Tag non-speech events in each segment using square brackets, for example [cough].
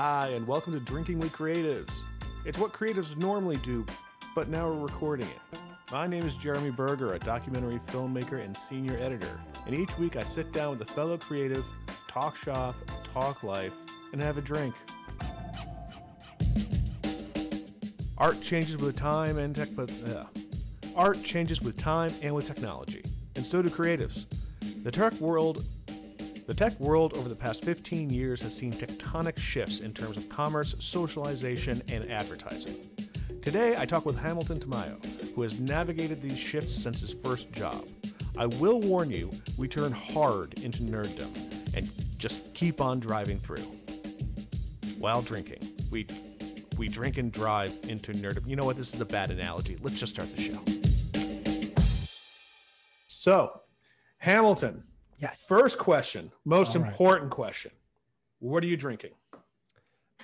Hi, and welcome to Drinking with Creatives. It's what creatives normally do, but now we're recording it. My name is Jeremy Berger, a documentary filmmaker and senior editor, and each week I sit down with a fellow creative, talk shop, talk life, and have a drink. Art changes with time and tech, but uh, art changes with time and with technology, and so do creatives. The tech world the tech world over the past 15 years has seen tectonic shifts in terms of commerce, socialization, and advertising. Today, I talk with Hamilton Tamayo, who has navigated these shifts since his first job. I will warn you, we turn hard into nerddom and just keep on driving through. While drinking, we we drink and drive into nerddom. You know what? This is a bad analogy. Let's just start the show. So, Hamilton, Yes. First question, most All right. important question. What are you drinking?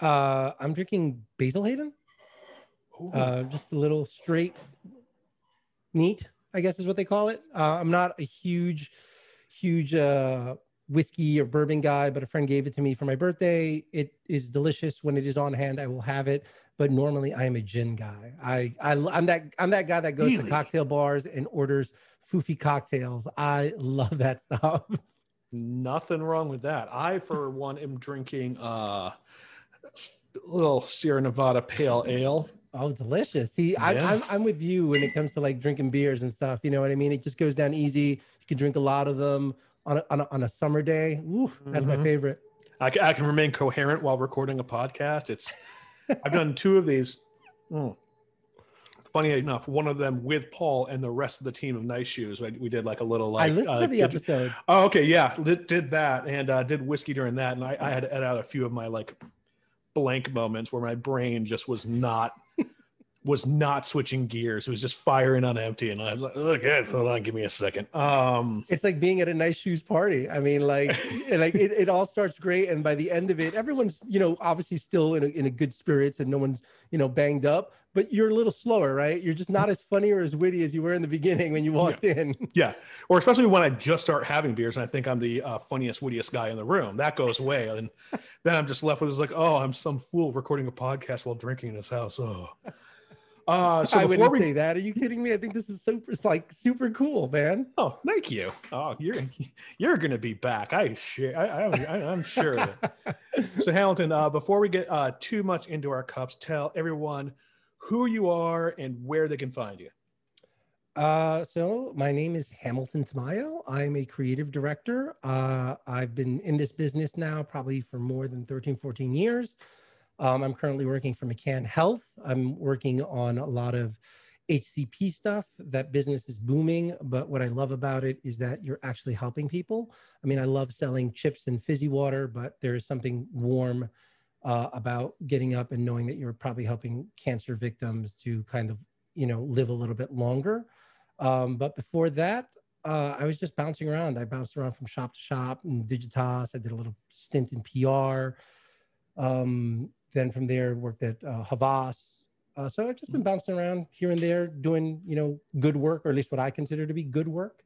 Uh, I'm drinking Basil Hayden. Uh, just a little straight, neat, I guess is what they call it. Uh, I'm not a huge, huge uh, whiskey or bourbon guy, but a friend gave it to me for my birthday. It is delicious when it is on hand. I will have it, but normally I am a gin guy. I, I I'm that I'm that guy that goes Really? to cocktail bars and orders foofy cocktails. I love that stuff. [laughs] Nothing wrong with that. I, for one, am drinking uh, a little Sierra Nevada Pale Ale. Oh, delicious. See, I, Yeah. I'm, I'm with you when it comes to like drinking beers and stuff. You know what I mean? It just goes down easy. You can drink a lot of them on a, on a, on a summer day. Woo, that's my Mhm. favorite. I, I can remain coherent while recording a podcast. It's I've done two of these. Mm. Funny enough, one of them with Paul and the rest of the team of Nice Shoes. We, we did like a little like. I listened uh, to the did- episode. Oh, okay, yeah, did, did that and uh, did whiskey during that, and I, I had to edit out a few of my like blank moments where my brain just was not was not switching gears. It was just firing on empty, and I was like, "Okay, hold on, give me a second. Um, It's like being at a nice shoes party. I mean, like, [laughs] like it, it all starts great, and by the end of it, everyone's you know obviously still in a, in a good spirits, and no one's you know banged up. But you're a little slower, right? You're just not as funny or as witty as you were in the beginning when you walked in. [laughs] yeah, or especially when I just start having beers and I think I'm the uh, funniest, wittiest guy in the room. That goes away, and [laughs] then I'm just left with this like, oh, I'm some fool recording a podcast while drinking in his house. Oh. Uh, so I wouldn't we say that. Are you kidding me? I think this is super, it's like super cool, man. Oh, thank you. Oh, you're you're gonna be back. I sure. I, I, I I'm sure. [laughs] so Hamilton, uh, before we get uh, too much into our cups, tell everyone who you are and where they can find you. Uh, so my name is Hamilton Tamayo. I'm a creative director. Uh, I've been in this business now probably for more than 13, 14 years. Um, I'm currently working for McCann Health. I'm working on a lot of HCP stuff. That business is booming, but what I love about it is that you're actually helping people. I mean, I love selling chips and fizzy water, but there is something warm uh, about getting up and knowing that you're probably helping cancer victims to kind of, you know, live a little bit longer. Um, but before that, uh, I was just bouncing around. I bounced around from shop to shop in Digitas. I did a little stint in PR. Um, then from there, worked at uh, Havas. Uh, so I've just been bouncing around here and there, doing you know good work, or at least what I consider to be good work.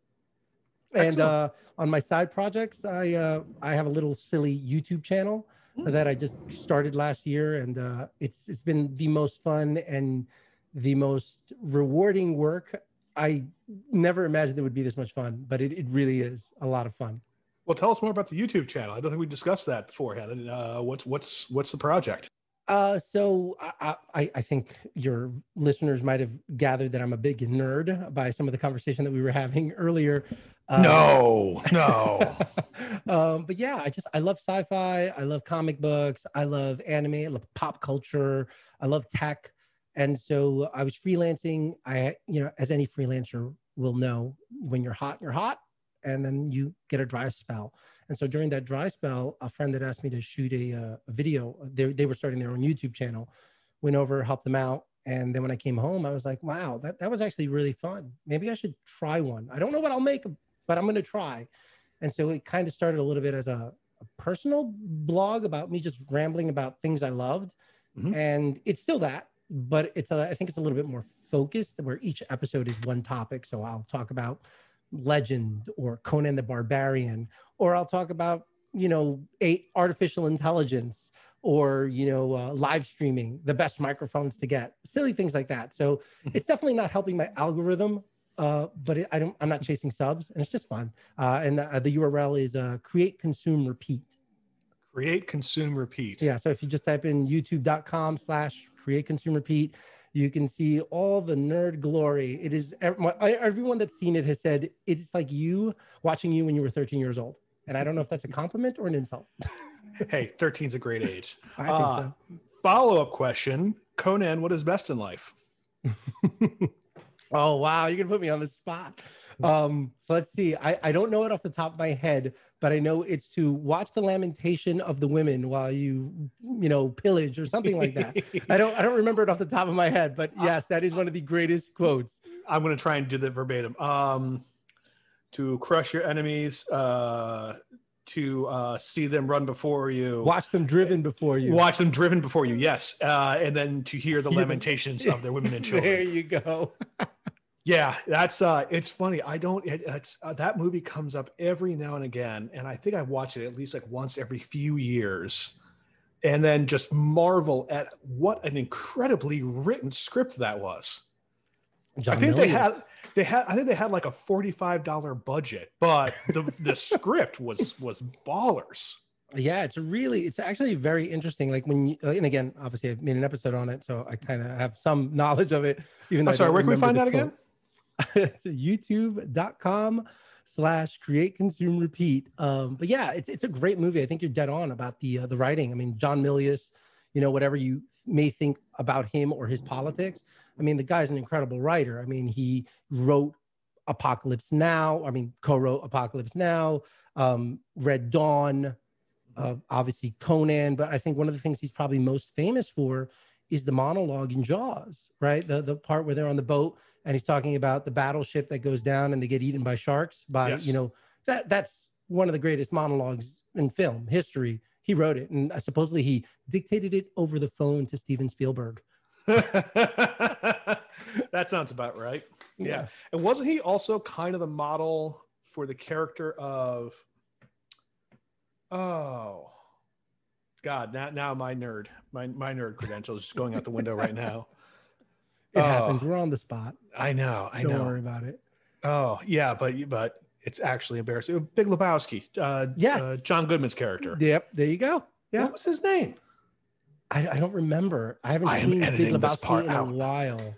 And uh, on my side projects, I uh, I have a little silly YouTube channel Mm. that I just started last year, and uh, it's it's been the most fun and the most rewarding work. I never imagined it would be this much fun, but it, it really is a lot of fun. Well, tell us more about the YouTube channel. I don't think we discussed that beforehand. Uh, what's what's what's the project? Uh, so I, I, I think your listeners might have gathered that I'm a big nerd by some of the conversation that we were having [laughs] earlier. Uh, no, [laughs] no. um, but yeah, I just I love sci-fi. I love comic books. I love anime. I love pop culture. I love tech. And so I was freelancing. I, you know, as any freelancer will know, when you're hot, you're hot, and then you get a dry spell. And so during that dry spell, a friend that asked me to shoot a, uh, a video. They, they were starting their own YouTube channel. Went over, helped them out, and then when I came home, I was like, "Wow, that that was actually really fun. Maybe I should try one. I don't know what I'll make, but I'm going to try." And so it kind of started a little bit as a, a personal blog about me just rambling about things I loved, Mhm. and it's still that, but it's a, I think it's a little bit more focused, where each episode is one topic. So I'll talk about legend or Conan the Barbarian, or I'll talk about you know a artificial intelligence or you know uh, live streaming the best microphones to get silly things like that so Mm-hmm. it's definitely not helping my algorithm uh, but it, i don't i'm not chasing subs and it's just fun uh, and uh, the url is uh, create consume repeat Create, consume, repeat. yeah so if you just type in youtube.com slash create consume repeat you can see all the nerd glory it is ev- my- I- everyone that's seen it has said it's like you watching you when you were 13 years old and i don't know if that's a compliment or an insult [laughs] Hey, 13's a great age. i think Uh, so Follow up question Conan, what is best in life? [laughs] Oh wow, you're gonna put me on the spot. Um, let's see. I, I don't know it off the top of my head, but I know it's to watch the lamentation of the women while you you know pillage or something like that. I don't I don't remember it off the top of my head, but yes, that is one of the greatest quotes. I'm going to try and do the verbatim. Um, to crush your enemies, uh, to uh, see them run before you, Watch them driven before you. watch them driven before you. Yes, uh, and then to hear the lamentations of their women and [laughs] children. there you go. [laughs] Yeah, that's uh, it's funny. I don't. It, it's uh, that movie comes up every now and again, and I think I watch it at least like once every few years, and then just marvel at what an incredibly written script that was. John I think they had they had I think they had like a forty-five dollar budget, but the the script was was ballers. Yeah, it's really, it's actually very interesting. Like when you, and again, obviously I've made an episode on it, so I kind of have some knowledge of it. Even though I'm sorry, where can we find that the again? [laughs] it's youtube.com slash create consume repeat. Um but yeah it's it's a great movie. I think you're dead on about the uh, the writing. I mean john milius you know whatever you may think about him or his politics i mean the guy's an incredible writer. I mean he wrote apocalypse now i mean co-wrote apocalypse now um red dawn uh, obviously conan. But i think one of the things he's probably most famous for is the monologue in Jaws, right? The the part where they're on the boat and he's talking about the battleship that goes down and they get eaten by sharks. By Yes. you know that that's one of the greatest monologues in film history. He wrote it, and uh, supposedly he dictated it over the phone to Steven Spielberg. [laughs] that sounds about right. Yeah. And wasn't he also kind of the model for the character of oh God, now now my nerd, my my nerd credentials is going out the window right now. [laughs] it Oh. happens. We're on the spot. I know, I know. Don't worry about it. Oh yeah, but but it's actually embarrassing. Big Lebowski, uh, Yes. uh, John Goodman's character. Yep, there you go. Yeah, What was his name? I, I don't remember. I haven't I seen Big Lebowski in out. a while.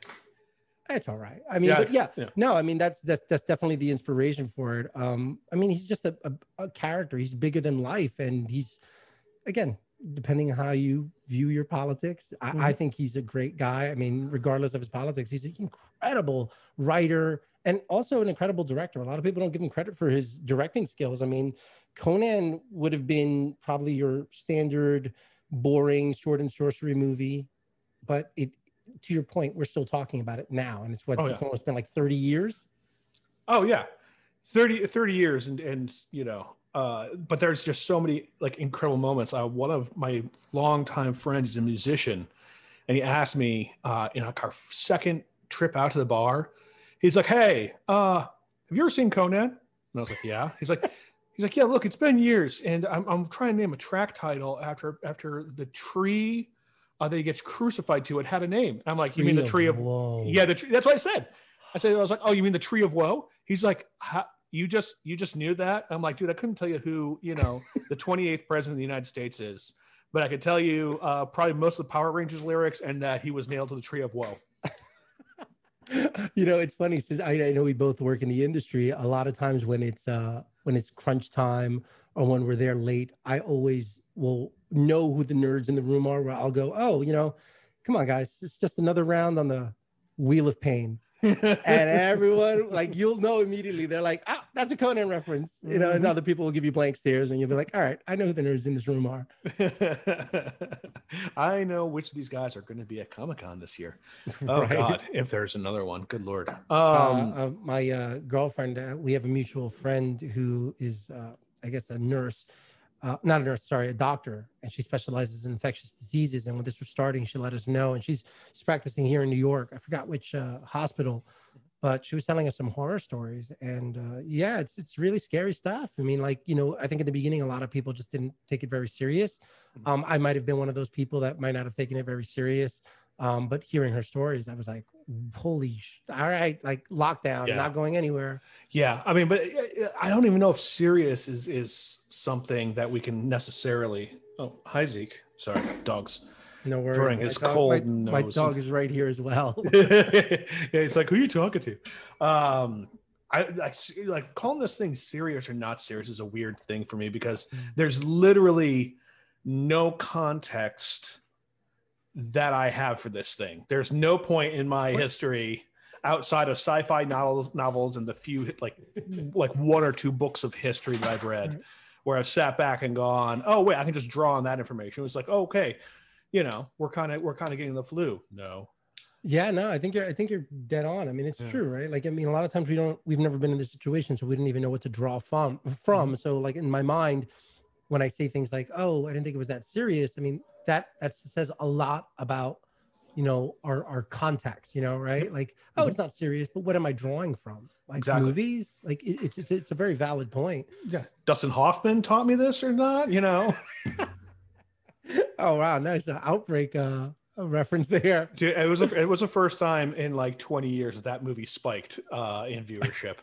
It's all right. I mean, Yeah, but yeah, yeah. no, I mean that's that's that's definitely the inspiration for it. Um, I mean, he's just a, a, a character. He's bigger than life, and he's again, depending on how you view your politics, I, Mm-hmm. I think he's a great guy. I mean, regardless of his politics, he's an incredible writer and also an incredible director. A lot of people don't give him credit for his directing skills. I mean, Conan would have been probably your standard boring sword and sorcery movie, but it to your point, we're still talking about it now. And it's what Oh, it's almost been like 30 years. Oh yeah, 30, 30 years and and you know, uh, but there's just so many like incredible moments. Uh, one of my longtime friends is a musician, and he asked me uh, in like our second trip out to the bar, he's like, "Hey, uh, have you ever seen Conan?" And I was like, "Yeah." He's like. [laughs] He's like, yeah. Look, it's been years, and I'm, I'm trying to name a track title after after the tree uh, that he gets crucified to. It had a name. I'm like, you mean the tree of Whoa. yeah, the tree. That's what I said. I said I was like, oh, you mean the tree of woe? He's like, "How- you just you just knew that? I'm like, dude, I couldn't tell you who you know the [laughs] 28th president of the United States is, but I could tell you uh, probably most of the Power Rangers lyrics and that he was nailed to the tree of woe. [laughs] you know it's funny since I, I know we both work in the industry a lot of times when it's uh when it's crunch time or when we're there late i always will know who the nerds in the room are where i'll go oh you know come on guys it's just another round on the wheel of pain and [laughs] everyone like you'll know immediately they're like ah that's a conan reference you know and Mhm. other people will give you blank stares and you'll be like all right i know who the nerds in this room are [laughs] I know which of these guys are going to be at Comic Con this year. [laughs] Oh Right? God, if there's another one, good lord. Um, uh, uh, my uh, girlfriend, uh, we have a mutual friend who is, uh, I guess, a nurse, uh, not a nurse, sorry, a doctor, and she specializes in infectious diseases. And when this was starting, she let us know, and she's she's practicing here in New York. I forgot which uh, hospital, but she was telling us some horror stories and uh, yeah it's it's really scary stuff i mean like you know i think in the beginning a lot of people just didn't take it very serious Mhm. um, i might have been one of those people that might not have taken it very serious um, but hearing her stories i was like holy sh- all right like lockdown Yeah. not going anywhere Yeah, I mean, but uh, I don't even know if serious is is something that we can necessarily. Oh, hi Zeke. Sorry, dogs. no worries Throwing My his dog- cold my, my dog is right here as well [laughs] yeah, it's like who are you talking to? Um, I, I like calling this thing serious or not serious is a weird thing for me because Mm. there's literally no context that I have for this thing. There's no point in my history outside of sci-fi novels, novels and the few like like one or two books of history that I've read Right. where I've sat back and gone, oh wait, I can just draw on that information. It's like, okay, you know, we're kind of we're kind of getting the flu. No. Yeah, no, I think you're I think you're dead on. I mean, it's Yeah. true, right? Like I mean, a lot of times we don't we've never been in this situation, so we didn't even know what to draw from from. Mm-hmm. So like in my mind, when I say things like, "Oh, I didn't think it was that serious," I mean, that that says a lot about you know our our context, you know, right? Like, oh, it's not serious, but what am I drawing from? Like Exactly. movies? Like it, it's, it's it's a very valid point. Yeah. Dustin Hoffman taught me this or not, you know. [laughs] Oh wow, nice uh, outbreak uh reference there. Dude, it was a, it was the first time in like 20 years that that movie spiked uh, in viewership.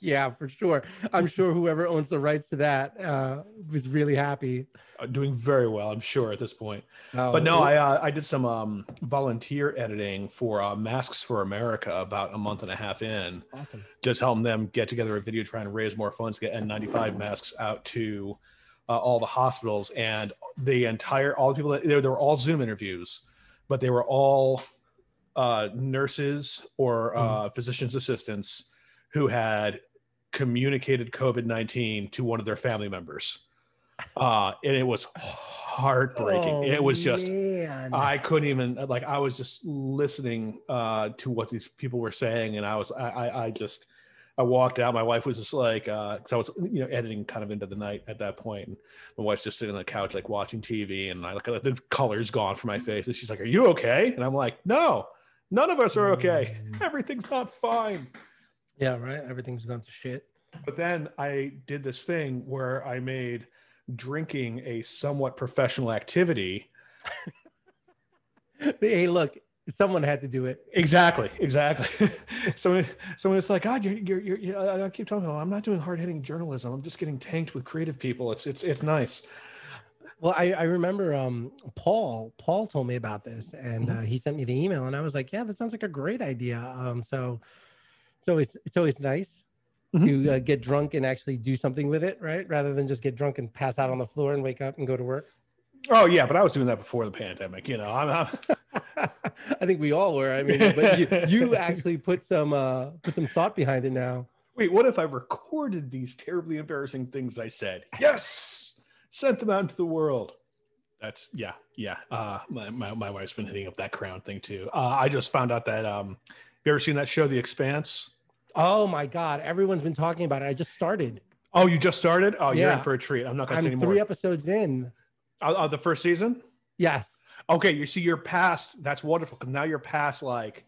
Yeah, for sure. I'm sure whoever owns the rights to that uh was really happy. Uh, doing very well, I'm sure at this point. Oh, But no, I uh, I did some um, volunteer editing for uh, Masks for America about a month and a half in, awesome. just helping them get together a video trying to raise more funds to get N95 masks out to uh, all the hospitals and the entire all the people that they, they were all Zoom interviews, but they were all uh, nurses or uh, physicians assistants who had communicated COVID 19 to one of their family members. Uh, and it was heartbreaking. Oh, it was just man. I couldn't even like I was just listening uh to what these people were saying and I was I I, I just I walked out. My wife was just like uh because I was you know editing kind of into the night at that point. And my wife's just sitting on the couch like watching TV and I look at the color's gone from my face and she's like, Are you okay? And I'm like, No, none of us are okay. Mm. Everything's not fine. Yeah, right. Everything's gone to shit. But then I did this thing where I made drinking a somewhat professional activity. [laughs] hey, look, someone had to do it. Exactly, exactly. so, so it's like, God, you're, you're, you're, you're I keep telling them, I'm not doing hard hitting journalism. I'm just getting tanked with creative people. It's, it's, it's nice. Well, I, I remember um Paul Paul told me about this and uh, he sent me the email and I was like, yeah, that sounds like a great idea. Um, so it's always it's always nice to uh, get drunk and actually do something with it, right? Rather than just get drunk and pass out on the floor and wake up and go to work. Oh yeah, but I was doing that before the pandemic. You know, I'm, I'm [laughs] I think we all were. I mean, but you, [laughs] you actually put some uh put some thought behind it now. wait. What if I recorded these terribly embarrassing things I said? Yes, sent them out into the world. That's yeah, yeah. Uh, my, my my wife's been hitting up that crown thing too. Uh, I just found out that um, you ever seen that show, The Expanse? Oh my god, everyone's been talking about it. I just started. Oh, you just started? Oh, you're in Yeah. for a treat. I'm not gonna say I'm anymore. three episodes in. Uh, uh, the first season? Yes. Okay, you see, you're past. That's wonderful. now you're past like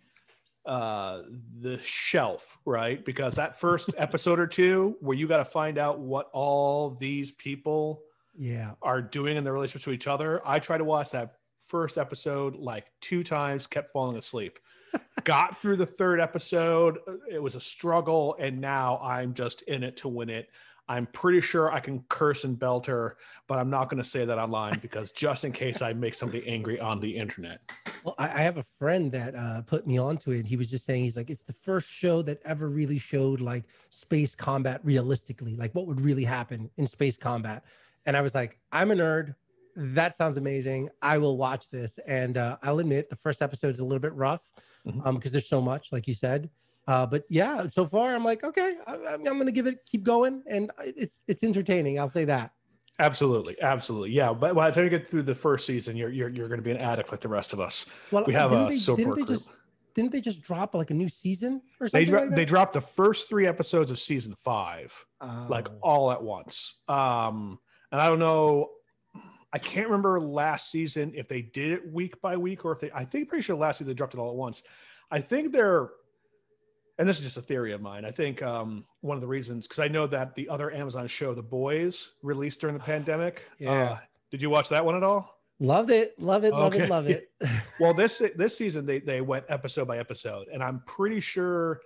uh the shelf, right? Because that first [laughs] episode or two, where you got to find out what all these people Yeah. are doing in their relationship to each other. I tried to watch that first episode like two times, kept falling asleep. Got through the third episode. It was a struggle, and now I'm just in it to win it. I'm pretty sure I can curse and belter, but I'm not going to say that online because [laughs] just in case I make somebody angry on the internet. Well, I, I have a friend that uh, put me onto it. He was just saying he's like, it's the first show that ever really showed like space combat realistically, like what would really happen in space combat. And I was like, I'm a nerd. That sounds amazing. I will watch this. And uh, I'll admit the first episode is a little bit rough Mhm. um, because there's so much, like you said. Uh, but yeah, so far I'm like, okay, I, I'm, I'm gonna give it, keep going, and it's it's entertaining. I'll say that. Absolutely, absolutely, yeah. But by the time you get through the first season, you're you're, you're going to be an addict like the rest of us. Well, We have a they, support didn't group. just didn't they just drop like a new season or They something? dro- like they dropped the first three episodes of season five. like Oh. all at once. Um, and I don't know, I can't remember last season if they did it week by week or if they, I think pretty sure last season they dropped it all at once. I think they're and this is just a theory of mine. I think um, one of the reasons, because I know that the other Amazon show, The Boys, released during the [sighs] pandemic. Yeah. Uh, did you watch that one at all? Loved it, love it, love Okay. it, love it. Well, [laughs] this this season they they went episode by episode, and I'm pretty sure.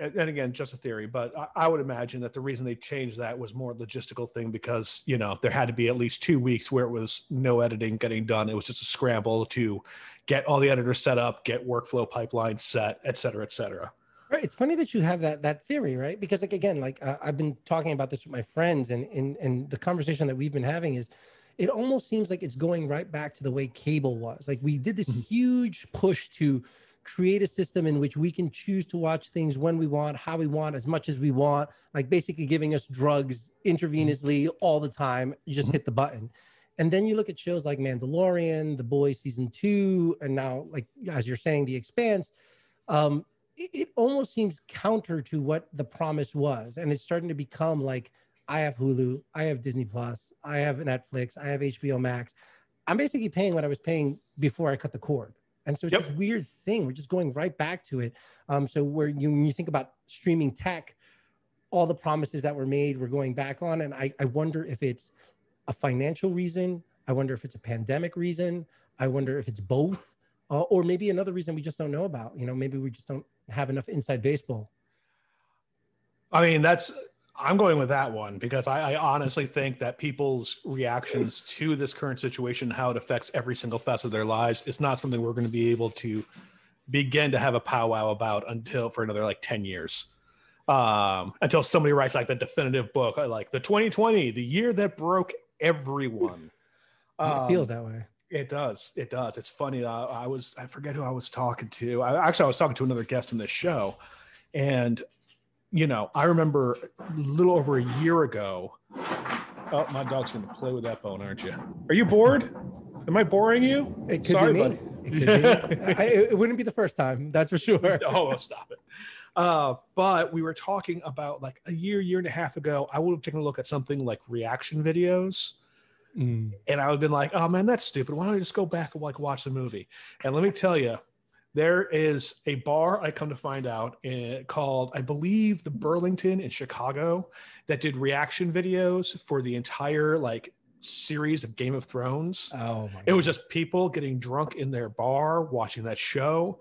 And and again, just a theory, but I, I would imagine that the reason they changed that was more logistical thing because you know there had to be at least two weeks where it was no editing getting done. It was just a scramble to get all the editors set up, get workflow pipelines set, et cetera, et cetera. Right. It's funny that you have that that theory, right? Because like again, like uh, I've been talking about this with my friends, and and and the conversation that we've been having is, it almost seems like it's going right back to the way cable was. Like we did this Mhm. huge push to create a system in which we can choose to watch things when we want, how we want, as much as we want, like basically giving us drugs intravenously all the time. You just Mhm. hit the button. And then you look at shows like Mandalorian, The Boys season two, and now, like as you're saying, The Expanse. Um, it, it almost seems counter to what the promise was, and it's starting to become like I have Hulu, I have Disney Plus, I have Netflix, I have HBO Max. I'm basically paying what I was paying before I cut the cord. And so it's Yep. this weird thing. We're just going right back to it. Um, so where you when you think about streaming tech, all the promises that were made, we're going back on. And I, I wonder if it's a financial reason. I wonder if it's a pandemic reason. I wonder if it's both, uh, or maybe another reason we just don't know about. You know, maybe we just don't have enough inside baseball. I mean, that's I'm going with that one because I, I honestly think that people's reactions to this current situation, how it affects every single facet of their lives, is not something we're going to be able to begin to have a powwow about until for another like 10 years. Um, until somebody writes like the definitive book, uh, like the 2020, the year that broke everyone. it feels Um, that way. it does. It does. It's funny. Uh, I was, I forget who I was talking to. I actually, I was talking to another guest in this show. And, you know, I remember a little over a year ago. Oh, my dog's going to play with that bone, aren't you? Are you bored? Am I boring you? It could Sorry, be me. buddy. It, could be. I, it wouldn't be the first time, that's for sure. [laughs] oh, stop it. Uh, but we were talking about like a year, year and a half ago. I would have taken a look at something like reaction videos. Mm. and I would have been like, "Oh man, that's stupid. Why don't I just go back and like watch the movie?" And let me tell you, there is a bar I come to find out called, I believe, the Burlington in Chicago, that did reaction videos for the entire like series of Game of Thrones. Oh my It was just people getting drunk in their bar watching that show.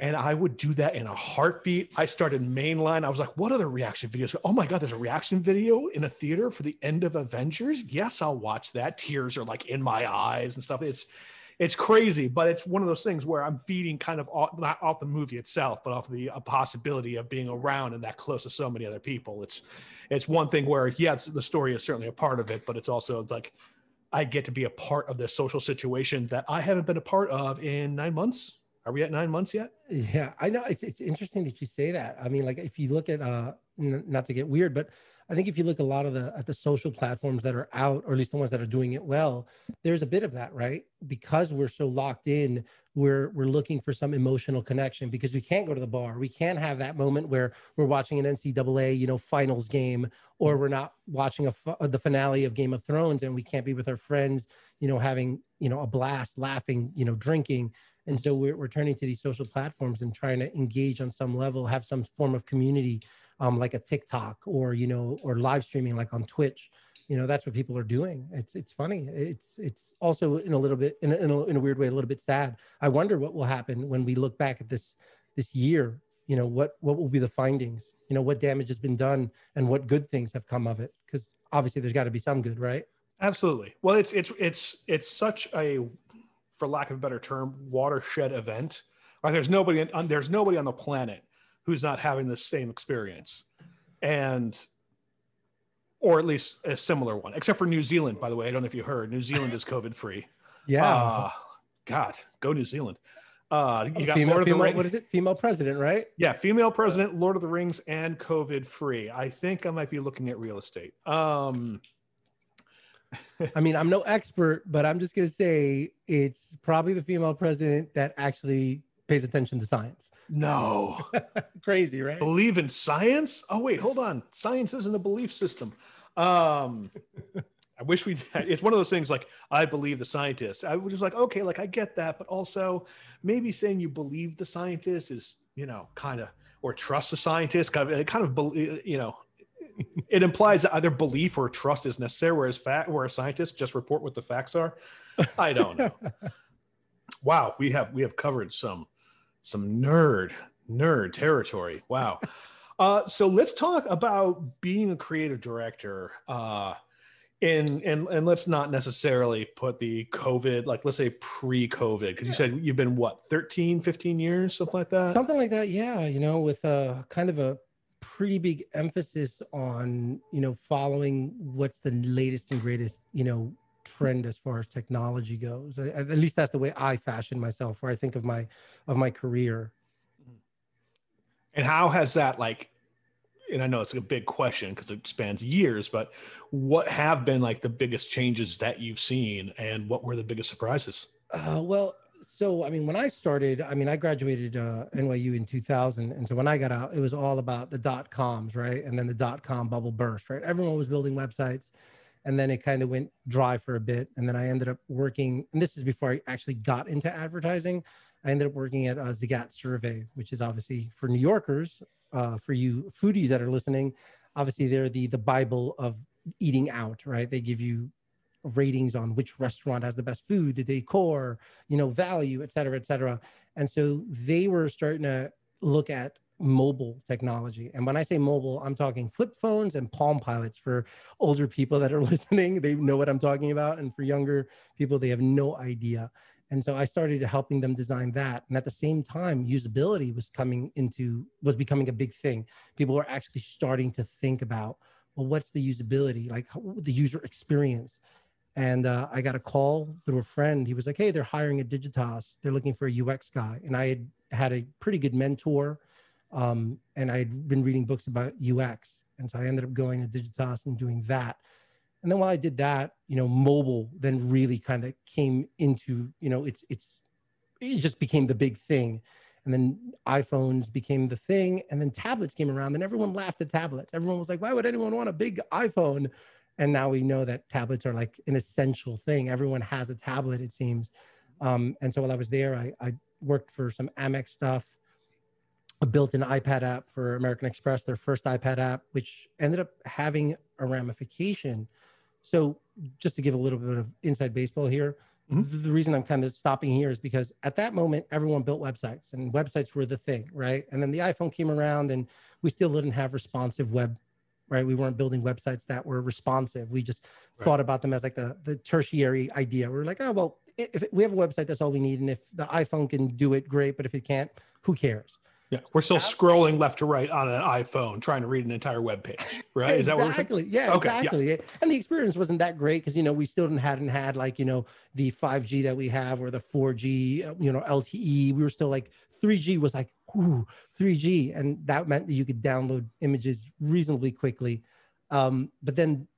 And I would do that in a heartbeat. I started mainline. I was like, what other reaction videos? Oh my God, there's a reaction video in a theater for the end of Avengers. Yes, I'll watch that. Tears are like in my eyes and stuff. It's it's crazy, but it's one of those things where I'm feeding kind of off, not off the movie itself, but off the a possibility of being around and that close to so many other people. It's it's one thing where yes, the story is certainly a part of it, but it's also it's like I get to be a part of this social situation that I haven't been a part of in nine months. Are we at nine months yet? Yeah, I know. It's it's interesting that you say that. I mean, like if you look at uh, n- not to get weird, but I think if you look a lot of the at the social platforms that are out, or at least the ones that are doing it well, there's a bit of that, right? Because we're so locked in, we're we're looking for some emotional connection because we can't go to the bar. We can't have that moment where we're watching an NCAA, you know, finals game, or we're not watching a f- uh, the finale of Game of Thrones, and we can't be with our friends, you know, having you know a blast, laughing, you know, drinking. And so we're, we're turning to these social platforms and trying to engage on some level, have some form of community, um, like a TikTok or, you know, or live streaming like on Twitch. You know, that's what people are doing. It's, it's funny. It's, it's also in a little bit, in a, in a, in a weird way, a little bit sad. I wonder what will happen when we look back at this, this year, you know, what, what will be the findings, you know, what damage has been done and what good things have come of it. Cause obviously there's got to be some good, right? Absolutely. Well, it's it's it's it's such a, for lack of a better term, watershed event. Like there's nobody on there's nobody on the planet who's not having the same experience, and or at least a similar one, except for New Zealand. By the way, I don't know if you heard, New Zealand is COVID free. [laughs] Yeah. Uh, God, go New Zealand. Uh, you got female, Lord of the Rings. what is it? Female president, right? Yeah, female president, Lord of the Rings, and COVID free. I think I might be looking at real estate. Um, I mean, I'm no expert, but I'm just going to say it's probably the female president that actually pays attention to science. No. [laughs] Crazy, right? believe in science oh wait hold on science isn't a belief system um [laughs] i wish we it's one of those things like i believe the scientists i was just like okay like i get that but also maybe saying you believe the scientists is you know, kind of, or trust the scientists Kind of, it kind of, you know, it implies that either belief or trust is necessary, whereas fact, where a scientist just report what the facts are. I don't know. [laughs] wow, we have we have covered some some nerd nerd territory. Wow. Uh, so let's talk about being a creative director. Uh, and and and let's not necessarily put the covid like let's say pre-covid because you said you've been what 13 15 years something like that something like that yeah you know with a kind of a pretty big emphasis on you know following what's the latest and greatest you know trend as far as technology goes at least that's the way i fashion myself where i think of my of my career and how has that like and I know it's a big question because it spans years, but what have been like the biggest changes that you've seen and what were the biggest surprises? Uh, well, so I mean, when I started, I mean, I graduated uh, NYU in 2000, and so when I got out, it was all about the dot coms, right? And then the dot com bubble burst, right? Everyone was building websites, and then it kind of went dry for a bit, and then I ended up working, and this is before I actually got into advertising. I ended up working at uh, Zagat Survey, which is obviously for New Yorkers, uh, for you foodies that are listening. Obviously, they're the the Bible of eating out, right? They give you ratings on which restaurant has the best food, the decor, you know, value, et cetera, et cetera. And so they were starting to look at mobile technology. And when I say mobile, I'm talking flip phones and Palm Pilots for older people that are [laughs] listening. They know what I'm talking about. And for younger people, they have no idea. And so I started helping them design that. And at the same time, usability was coming into, was becoming a big thing. People were actually starting to think about, well, what's the usability, like the user experience? And uh, I got a call through a friend. He was like, hey, they're hiring a Digitas. They're looking for a UX guy. And I had had a pretty good mentor. Um, and I had been reading books about UX. And so I ended up going to Digitas and doing that and then while I did that, you know, mobile then really kind of came into, you know, it's it's it just became the big thing. And then iPhones became the thing, and then tablets came around, and everyone laughed at tablets. Everyone was like, "Why would anyone want a big iPhone?" And now we know that tablets are like an essential thing. Everyone has a tablet, it seems. Um, and so while I was there, I, I worked for some Amex stuff. I built an iPad app for American Express, their first iPad app, which ended up having a ramification so just to give a little bit of inside baseball here, mm-hmm. the reason I'm kind of stopping here is because at that moment, everyone built websites and websites were the thing, right? And then the iPhone came around and we still didn't have responsive web, right? We weren't building websites that were responsive. We just right. thought about them as like the, the tertiary idea. We are like, oh, well, if we have a website, that's all we need. And if the iPhone can do it, great. But if it can't, who cares? Yeah, we're still scrolling left to right on an iPhone trying to read an entire web page, right? Is exactly. that what Yeah, okay, exactly. Yeah. Exactly. And the experience wasn't that great because you know we still hadn't had like you know the 5G that we have or the 4G, uh, you know LTE. We were still like 3G was like ooh 3G, and that meant that you could download images reasonably quickly. Um, but then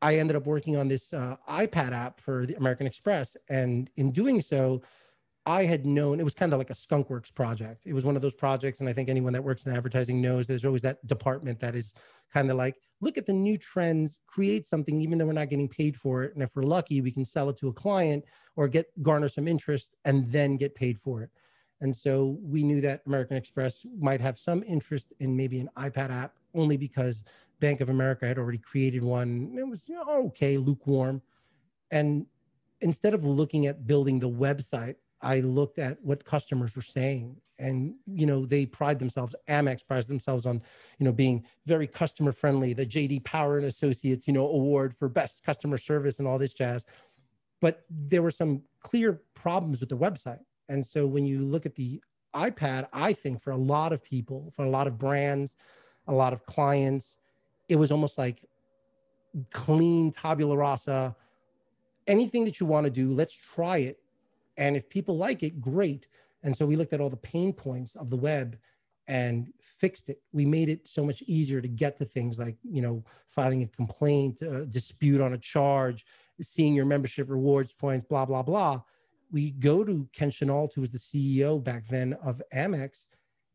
I ended up working on this uh, iPad app for the American Express, and in doing so I had known it was kind of like a skunkworks project. It was one of those projects, and I think anyone that works in advertising knows there's always that department that is kind of like, look at the new trends, create something, even though we're not getting paid for it. And if we're lucky, we can sell it to a client or get garner some interest and then get paid for it. And so we knew that American Express might have some interest in maybe an iPad app only because Bank of America had already created one. It was you know, okay, lukewarm. And instead of looking at building the website, I looked at what customers were saying, and you know they pride themselves. Amex prides themselves on, you know, being very customer friendly. The JD Power and Associates, you know, award for best customer service and all this jazz. But there were some clear problems with the website, and so when you look at the iPad, I think for a lot of people, for a lot of brands, a lot of clients, it was almost like clean tabula rasa. Anything that you want to do, let's try it and if people like it, great. And so we looked at all the pain points of the web and fixed it. We made it so much easier to get to things like, you know, filing a complaint, a dispute on a charge, seeing your membership rewards points, blah, blah, blah. We go to Ken Chenault, who was the CEO back then of Amex,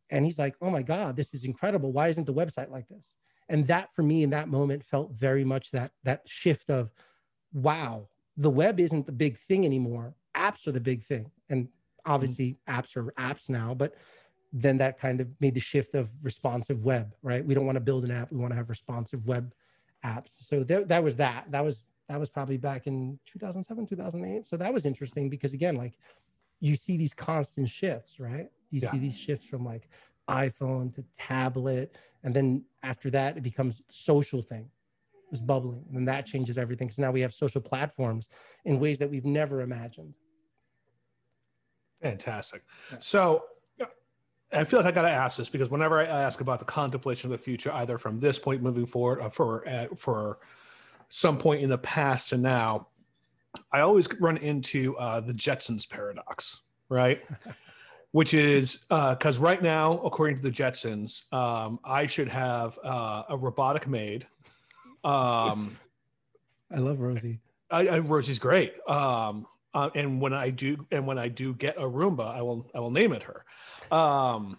and he's like, oh my God, this is incredible. Why isn't the website like this? And that for me in that moment felt very much that that shift of, wow, the web isn't the big thing anymore apps are the big thing. And obviously mm-hmm. apps are apps now, but then that kind of made the shift of responsive web, right? We don't want to build an app, we want to have responsive web apps. So there, that was that. That was that was probably back in 2007, 2008. So that was interesting because again, like you see these constant shifts, right? You yeah. see these shifts from like iPhone to tablet, and then after that, it becomes social thing. It's bubbling, and then that changes everything because now we have social platforms in ways that we've never imagined. Fantastic. So I feel like I got to ask this because whenever I ask about the contemplation of the future, either from this point moving forward or for uh, for some point in the past to now, I always run into uh, the Jetsons paradox, right? [laughs] Which is because uh, right now, according to the Jetsons, um, I should have uh, a robotic maid. Um, I love Rosie. I, I, Rosie's great. Um, uh, and when I do, and when I do get a Roomba, I will I will name it her. Um,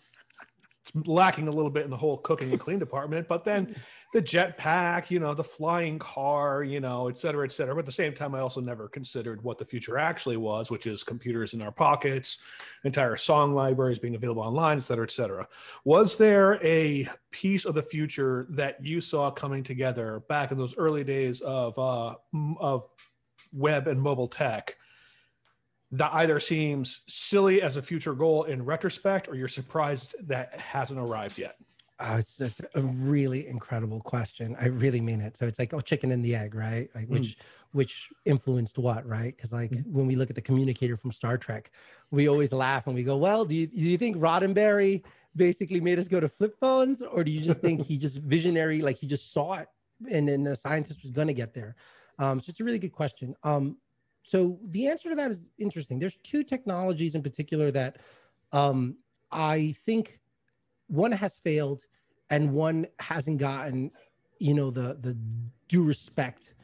it's lacking a little bit in the whole cooking and clean department, but then the jetpack, you know, the flying car, you know, et cetera, et cetera. But at the same time, I also never considered what the future actually was, which is computers in our pockets, entire song libraries being available online, et cetera, et cetera. Was there a piece of the future that you saw coming together back in those early days of uh, of web and mobile tech? That either seems silly as a future goal in retrospect or you're surprised that hasn't arrived yet? Uh, it's, it's, a really incredible question. I really mean it. So it's like, oh, chicken and the egg, right? Like which mm. which influenced what, right? Because like mm. when we look at the communicator from Star Trek, we always laugh and we go, well, do you, do you think Roddenberry basically made us go to flip phones, or do you just think he just [laughs] visionary, like he just saw it, and then the scientist was going to get there? Um, so it's a really good question. Um, so the answer to that is interesting. There's two technologies in particular that um, I think one has failed and one hasn't gotten, you know, the the due respect.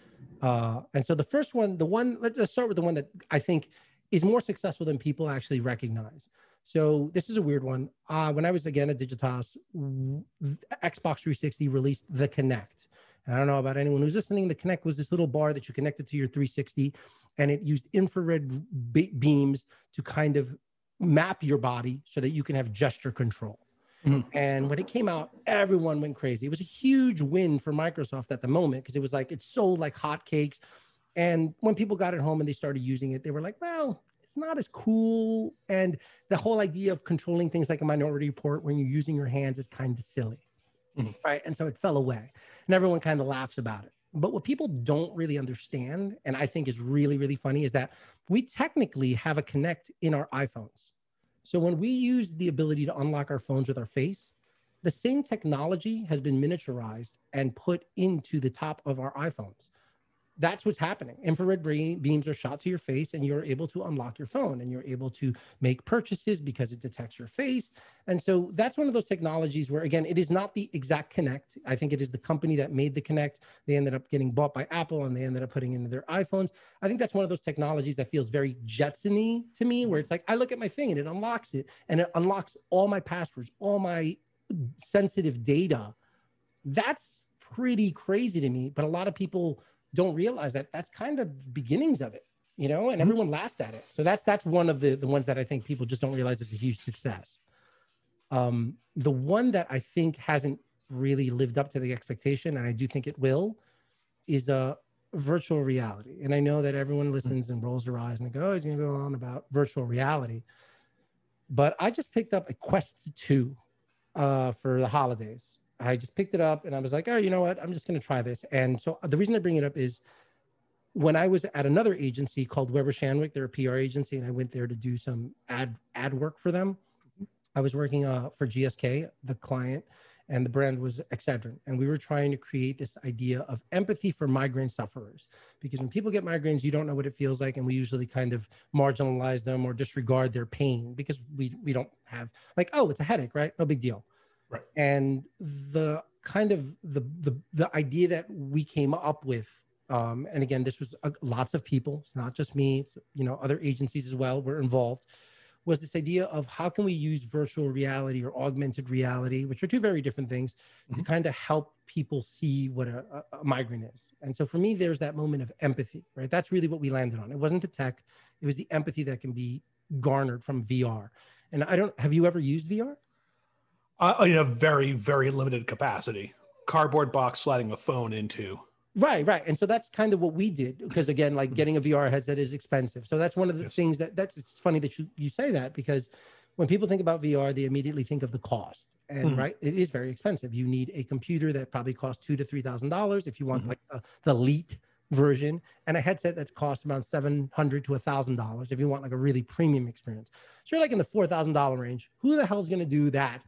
Uh, and so the first one, the one, let's start with the one that I think is more successful than people actually recognize. So this is a weird one. Uh, when I was again at Digitas, Xbox 360 released the Kinect. I don't know about anyone who's listening. The Kinect was this little bar that you connected to your 360, and it used infrared beams to kind of map your body so that you can have gesture control. Mm-hmm. And when it came out, everyone went crazy. It was a huge win for Microsoft at the moment because it was like it sold like hotcakes. And when people got it home and they started using it, they were like, well, it's not as cool. And the whole idea of controlling things like a minority report when you're using your hands is kind of silly. Mm-hmm. Right. And so it fell away and everyone kind of laughs about it. But what people don't really understand, and I think is really, really funny, is that we technically have a Kinect in our iPhones. So when we use the ability to unlock our phones with our face, the same technology has been miniaturized and put into the top of our iPhones that's what's happening. Infrared beams are shot to your face, and you're able to unlock your phone and you're able to make purchases because it detects your face. And so that's one of those technologies where, again, it is not the exact Kinect. I think it is the company that made the Kinect. They ended up getting bought by Apple and they ended up putting into their iPhones. I think that's one of those technologies that feels very Jetsony to me, where it's like I look at my thing and it unlocks it and it unlocks all my passwords, all my sensitive data. That's pretty crazy to me. But a lot of people, don't realize that that's kind of beginnings of it you know and mm-hmm. everyone laughed at it. So that's that's one of the the ones that i think people just don't realize is a huge success. Um the one that i think hasn't really lived up to the expectation and i do think it will is a uh, virtual reality. And i know that everyone mm-hmm. listens and rolls their eyes and they go oh he's going to go on about virtual reality. But i just picked up a quest 2 uh, for the holidays I just picked it up and I was like, oh, you know what? I'm just going to try this. And so the reason I bring it up is when I was at another agency called Weber Shandwick, they're a PR agency, and I went there to do some ad ad work for them. I was working uh, for GSK, the client, and the brand was Excedrin. And we were trying to create this idea of empathy for migraine sufferers. Because when people get migraines, you don't know what it feels like. And we usually kind of marginalize them or disregard their pain because we, we don't have, like, oh, it's a headache, right? No big deal. Right. And the kind of the the the idea that we came up with um, and again this was uh, lots of people. It's not just me. It's you know other agencies as well were involved was this idea of how can we use virtual reality or augmented reality which are two very different things mm-hmm. to kind of help people see what a, a, migraine is. And so for me there's that moment of empathy right? That's really what we landed on. It wasn't the tech. It was the empathy that can be garnered from vr and i don't have you ever used vr uh, in a very very limited capacity. Cardboard box sliding a phone into. Right, right. And so that's kind of what we did because [clears throat] again, like getting a VR headset is expensive. So that's one of the Yes. things that that's it's funny that you you say that because when people think about VR, they immediately think of the cost. And Mhm. right, it is very expensive. You need a computer that probably costs two to three thousand dollars if you want Mhm. like a, the elite version, and a headset that costs around seven hundred to a thousand dollars if you want like a really premium experience. So you're like in the four thousand dollar range. Who the hell is going to do that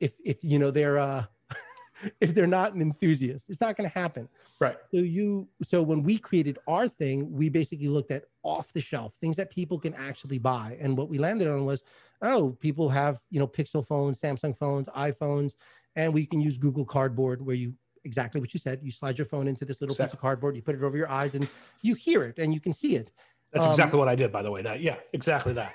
if if you know they're uh [laughs] if they're not an enthusiast? It's not going to happen. Right. So you so when we created our thing, we basically looked at off the shelf things that people can actually buy. And what we landed on was, oh, people have, you know, Pixel phones, Samsung phones, iPhones, and we can use Google Cardboard where you exactly what you said, you slide your phone into this little piece of cardboard, you put it over your eyes and you hear it and you can see it. That's Um, exactly what I did, by the way. That yeah, exactly that.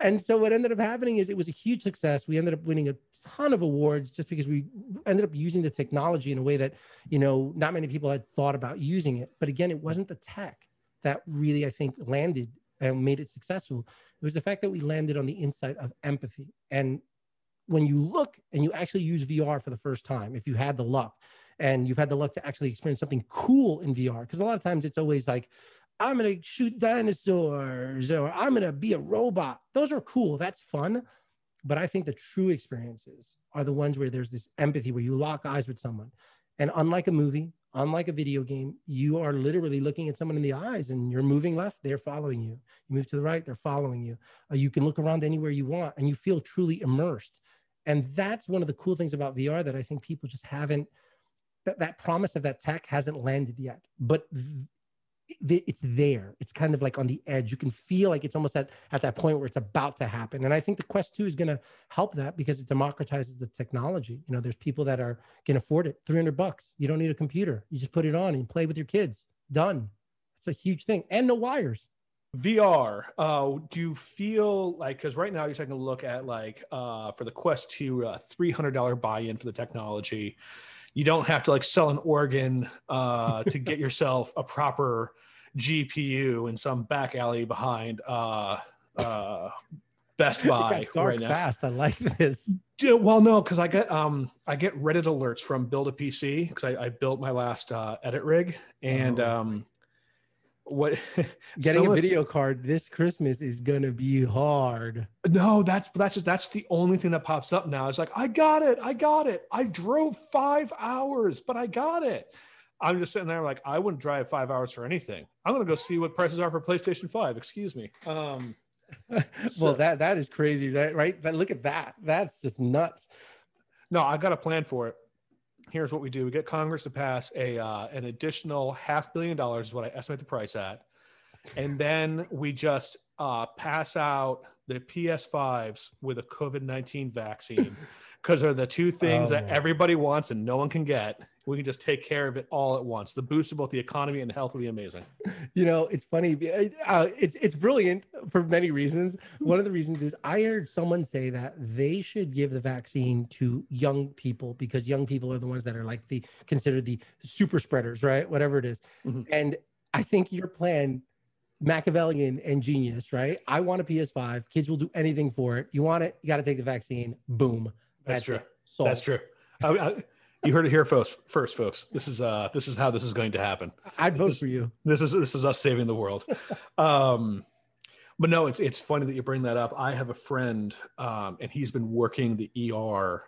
And so what ended up happening is it was a huge success. We ended up winning a ton of awards just because we ended up using the technology in a way that, you know, not many people had thought about using it. But again, it wasn't the tech that really, I think, landed and made it successful. It was the fact that we landed on the insight of empathy. And when you look and you actually use VR for the first time, if you had the luck and you've had the luck to actually experience something cool in VR, because a lot of times it's always like, I'm gonna shoot dinosaurs or I'm gonna be a robot. Those are cool. That's fun. But I think the true experiences are the ones where there's this empathy where you lock eyes with someone. And unlike a movie, unlike a video game, you are literally looking at someone in the eyes and you're moving left, they're following you. You move to the right, they're following you. Uh, you can look around anywhere you want and you feel truly immersed. And that's one of the cool things about VR that I think people just haven't, that, that promise of that tech hasn't landed yet. But it's there. It's kind of like on the edge. You can feel like it's almost at, at that point where it's about to happen. And I think the Quest 2 is going to help that because it democratizes the technology. You know, there's people that are can afford it. 300 bucks. You don't need a computer. You just put it on and play with your kids. Done. It's a huge thing. And no wires. VR. Uh, do you feel like because right now you're taking a look at like uh, for the Quest 2, uh, three hundred dollar buy-in for the technology. You don't have to like sell an organ uh, to get yourself a proper GPU in some back alley behind uh, [laughs] uh, Best Buy right now. fast. I like this. Well, no, because I get um I get Reddit alerts from Build a PC because I, I built my last uh, edit rig and Oh. um what [laughs] Getting a video card this Christmas is gonna be hard. No, that's that's just that's the only thing that pops up now. It's like I got it, I got it. I drove five hours, but I got it. I'm just sitting there like I wouldn't drive five hours for anything. I'm gonna go see what prices are for PlayStation Five. Excuse me. Um, [laughs] well, So- that that is crazy, right? Right? But look at that. That's just nuts. no, I got a plan for it. Here's what we do: we get Congress to pass a uh, an additional half billion dollars is what I estimate the price at, and then we just uh, pass out the PS5s with a COVID nineteen vaccine because they're the two things that Oh. everybody wants and no one can get. We can just take care of it all at once. The boost of both the economy and health will be amazing. You know, it's funny. Uh, it's it's brilliant for many reasons. One of the reasons is I heard someone say that they should give the vaccine to young people because young people are the ones that are like the considered the super spreaders, right? Whatever it is. Mhm. And I think your plan, Machiavellian and genius, right? I want a PS5. Kids will do anything for it. You want it? You got to take the vaccine. Boom. That's, true. it. That's true. I, I, you heard it here first, first, folks. This is uh, this is how this is going to happen. I'd vote This- for you. this is this is us saving the world [laughs] um but no it's it's funny that you bring that up i have a friend um and he's been working the er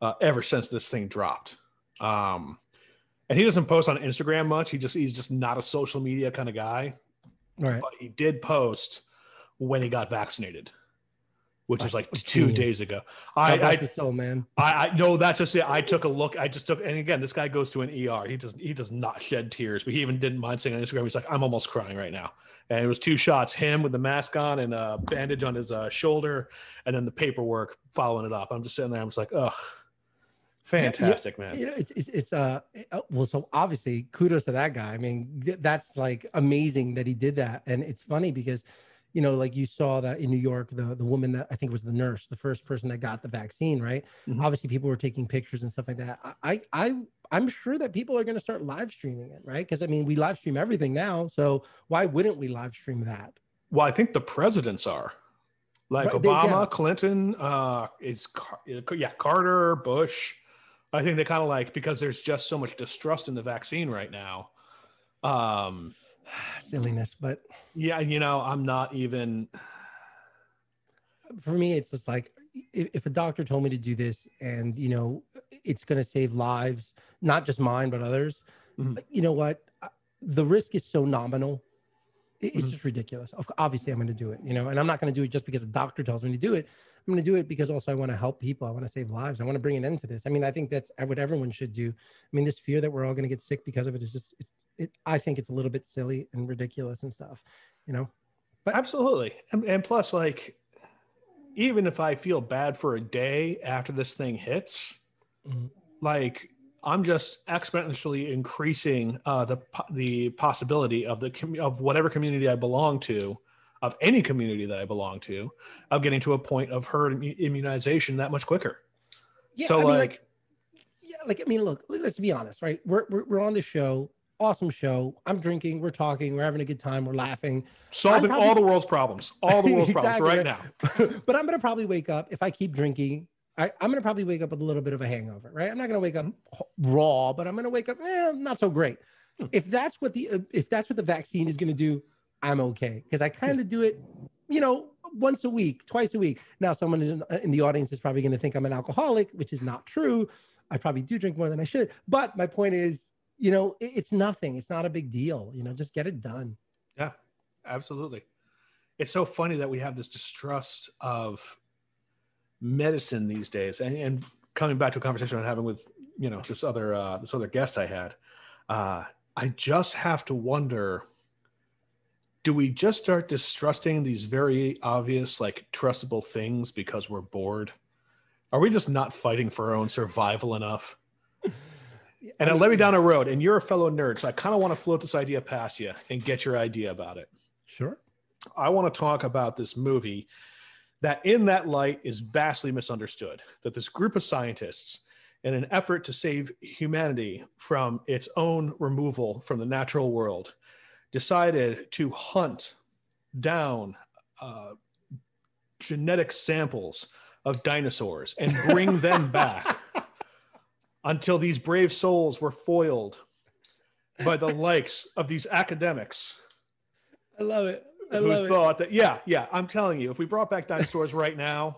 uh, ever since this thing dropped um and he doesn't post on instagram much he just he's just not a social media kind of guy All right. but he did post when he got vaccinated which is like two genius. days ago i i soul, man. I, I no, that's just it. I took a look. I just took, and again, this guy goes to an ER. He does he does not shed tears, but he even didn't mind saying on Instagram. He's like, I'm almost crying right now. And it was two shots: him with the mask on and a bandage on his uh, shoulder, and then the paperwork following it up. I'm just sitting there. I'm just like, ugh, fantastic, man. you know it's it's, it's uh uh, well so obviously kudos to that guy i mean that's like amazing that he did that and it's funny because you know like you saw that in new york the the woman that i think was the nurse the first person that got the vaccine right Mhm. obviously people were taking pictures and stuff like that i i i'm sure that people are going to start live streaming it right because i mean we live stream everything now so why wouldn't we live stream that Well, I think the presidents are. Like Right, they- Obama, yeah. Clinton, uh, is yeah, Carter, Bush. I think they kind of like because there's just so much distrust in the vaccine right now. Um, [sighs] silliness. But yeah, you know, I'm not even. for me, it's just like if, a doctor told me to do this and you know it's going to save lives, not just mine but others. Mhm. You know what? The risk is so nominal. It- It's Mhm. just ridiculous. Obviously, I'm going to do it. You know, and I'm not going to do it just because a doctor tells me to do it. I'm going to do it because also I want to help people. I want to save lives. I want to bring an end to this. I mean, I think that's what everyone should do. I mean, this fear that we're all going to get sick because of it is just. It's, it, I think it's a little bit silly and ridiculous and stuff. You know. But- Absolutely. And, and plus, like, even if I feel bad for a day after this thing hits, Mhm. like, I'm just exponentially increasing uh, the the possibility of the of whatever community I belong to, of any community that I belong to, of getting to a point of herd immu- immunization that much quicker. Yeah. so, I mean, like, yeah, like I mean, look, let's be honest, right? We're we're, we're on the show, awesome show. I'm drinking, we're talking, we're having a good time, we're laughing. solving probably- all the world's problems, all the world's problems [laughs] Exactly, right right. now. [laughs] but I'm gonna probably wake up if I keep drinking. I, I'm gonna probably wake up with a little bit of a hangover, right? I'm not gonna wake up raw, but I'm gonna wake up, eh, not so great. Hmm. If that's what the uh, if that's what the vaccine is gonna do, I'm okay because I kind of do it, you know, once a week, twice a week. Now, someone is in, uh, in the audience is probably gonna think I'm an alcoholic, which is not true. I probably do drink more than I should. But my point is, you know, it- it's nothing. It's not a big deal. You know, just get it done. Yeah, absolutely. It's so funny that we have this distrust of medicine these days. And, and coming back to a conversation I'm having with, you know, this other uh, this other guest I had, uh, I just have to wonder do we just start distrusting these very obvious, like trustable things because we're bored? Are we just not fighting for our own survival enough? [laughs] And I it led me down a road, and you're a fellow nerd, so I kind of want to float this idea past you and get your idea about it. Sure. I want to talk about this movie that, in that light, is vastly misunderstood. That this group of scientists, in an effort to save humanity from its own removal from the natural world, decided to hunt down uh, genetic samples of dinosaurs and bring them [laughs] back until these brave souls were foiled by the likes of these academics I love it. I who love it. thought that yeah yeah i'm telling you if we brought back dinosaurs right now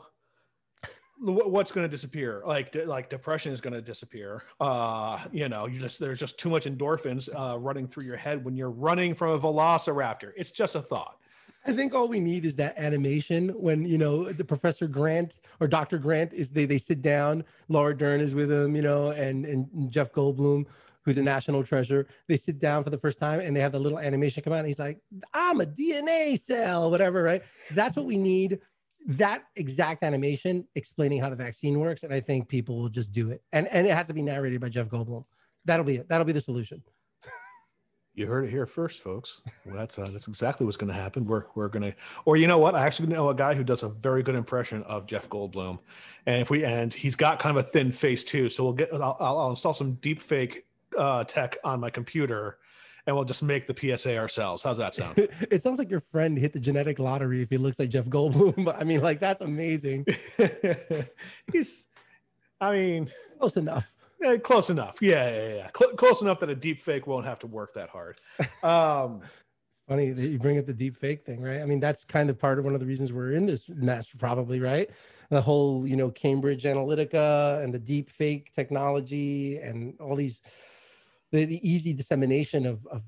what's going to disappear like de- like depression is going to disappear uh you know you just there's just too much endorphins uh running through your head when you're running from a velociraptor it's just a thought I think all we need is that animation when you know the Professor Grant or Dr. Grant is they they sit down. Laura Dern is with him, you know, and and Jeff Goldblum, who's a national treasure. They sit down for the first time and they have the little animation come out. And he's like, "I'm a DNA cell," whatever, right? That's what we need. That exact animation explaining how the vaccine works, and I think people will just do it. And and it has to be narrated by Jeff Goldblum. That'll be it. That'll be the solution. [laughs] you heard it here first folks well, that's uh, that's exactly what's going to happen we're we're going to or you know what i actually know a guy who does a very good impression of jeff goldblum and if we and he's got kind of a thin face too so we'll get I'll I'll install some deep fake uh, tech on my computer and we'll just make the psa ourselves how's that sound [laughs] it sounds like your friend hit the genetic lottery if he looks like Jeff Goldblum. [laughs] But I mean, like that's amazing. [laughs] he's i mean Close enough. eh, close enough yeah yeah yeah Cl- close enough that a deep fake won't have to work that hard um Funny that you bring up the deep fake thing, right? I mean, that's kind of part of one of the reasons we're in this mess, probably, right? The whole, you know, Cambridge Analytica and the deep fake technology and all these, the, the easy dissemination of, of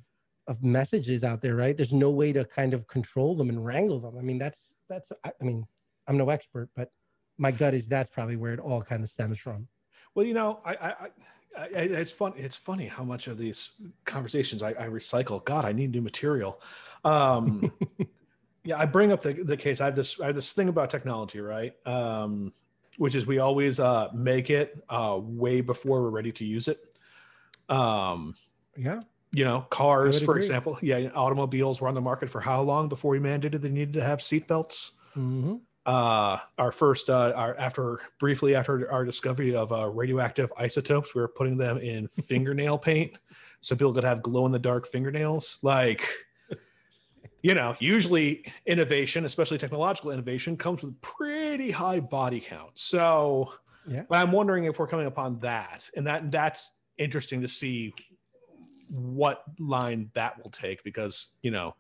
of messages out there, right? There's no way to kind of control them and wrangle them. I mean, that's that's. I, I mean, I'm no expert, but my gut is that's probably where it all kind of stems from. Well, you know, I, I, I, I it's fun. It's funny how much of these conversations I, I recycle. God, I need new material. Um, [laughs] yeah, I bring up the, the case. I have this, I have this thing about technology, right? Um, which is we always uh, make it uh, way before we're ready to use it. Um, Yeah. you know, cars, for agree. example. Yeah, automobiles were on the market for how long before we mandated they needed to have seatbelts? hmm uh our first uh our after briefly after our discovery of uh radioactive isotopes we were putting them in [laughs] fingernail paint so people could have glow in the dark fingernails like you know, usually innovation, especially technological innovation, comes with pretty high body count. So, yeah. but I'm wondering if we're coming upon that, and that that's interesting to see what line that will take because you know,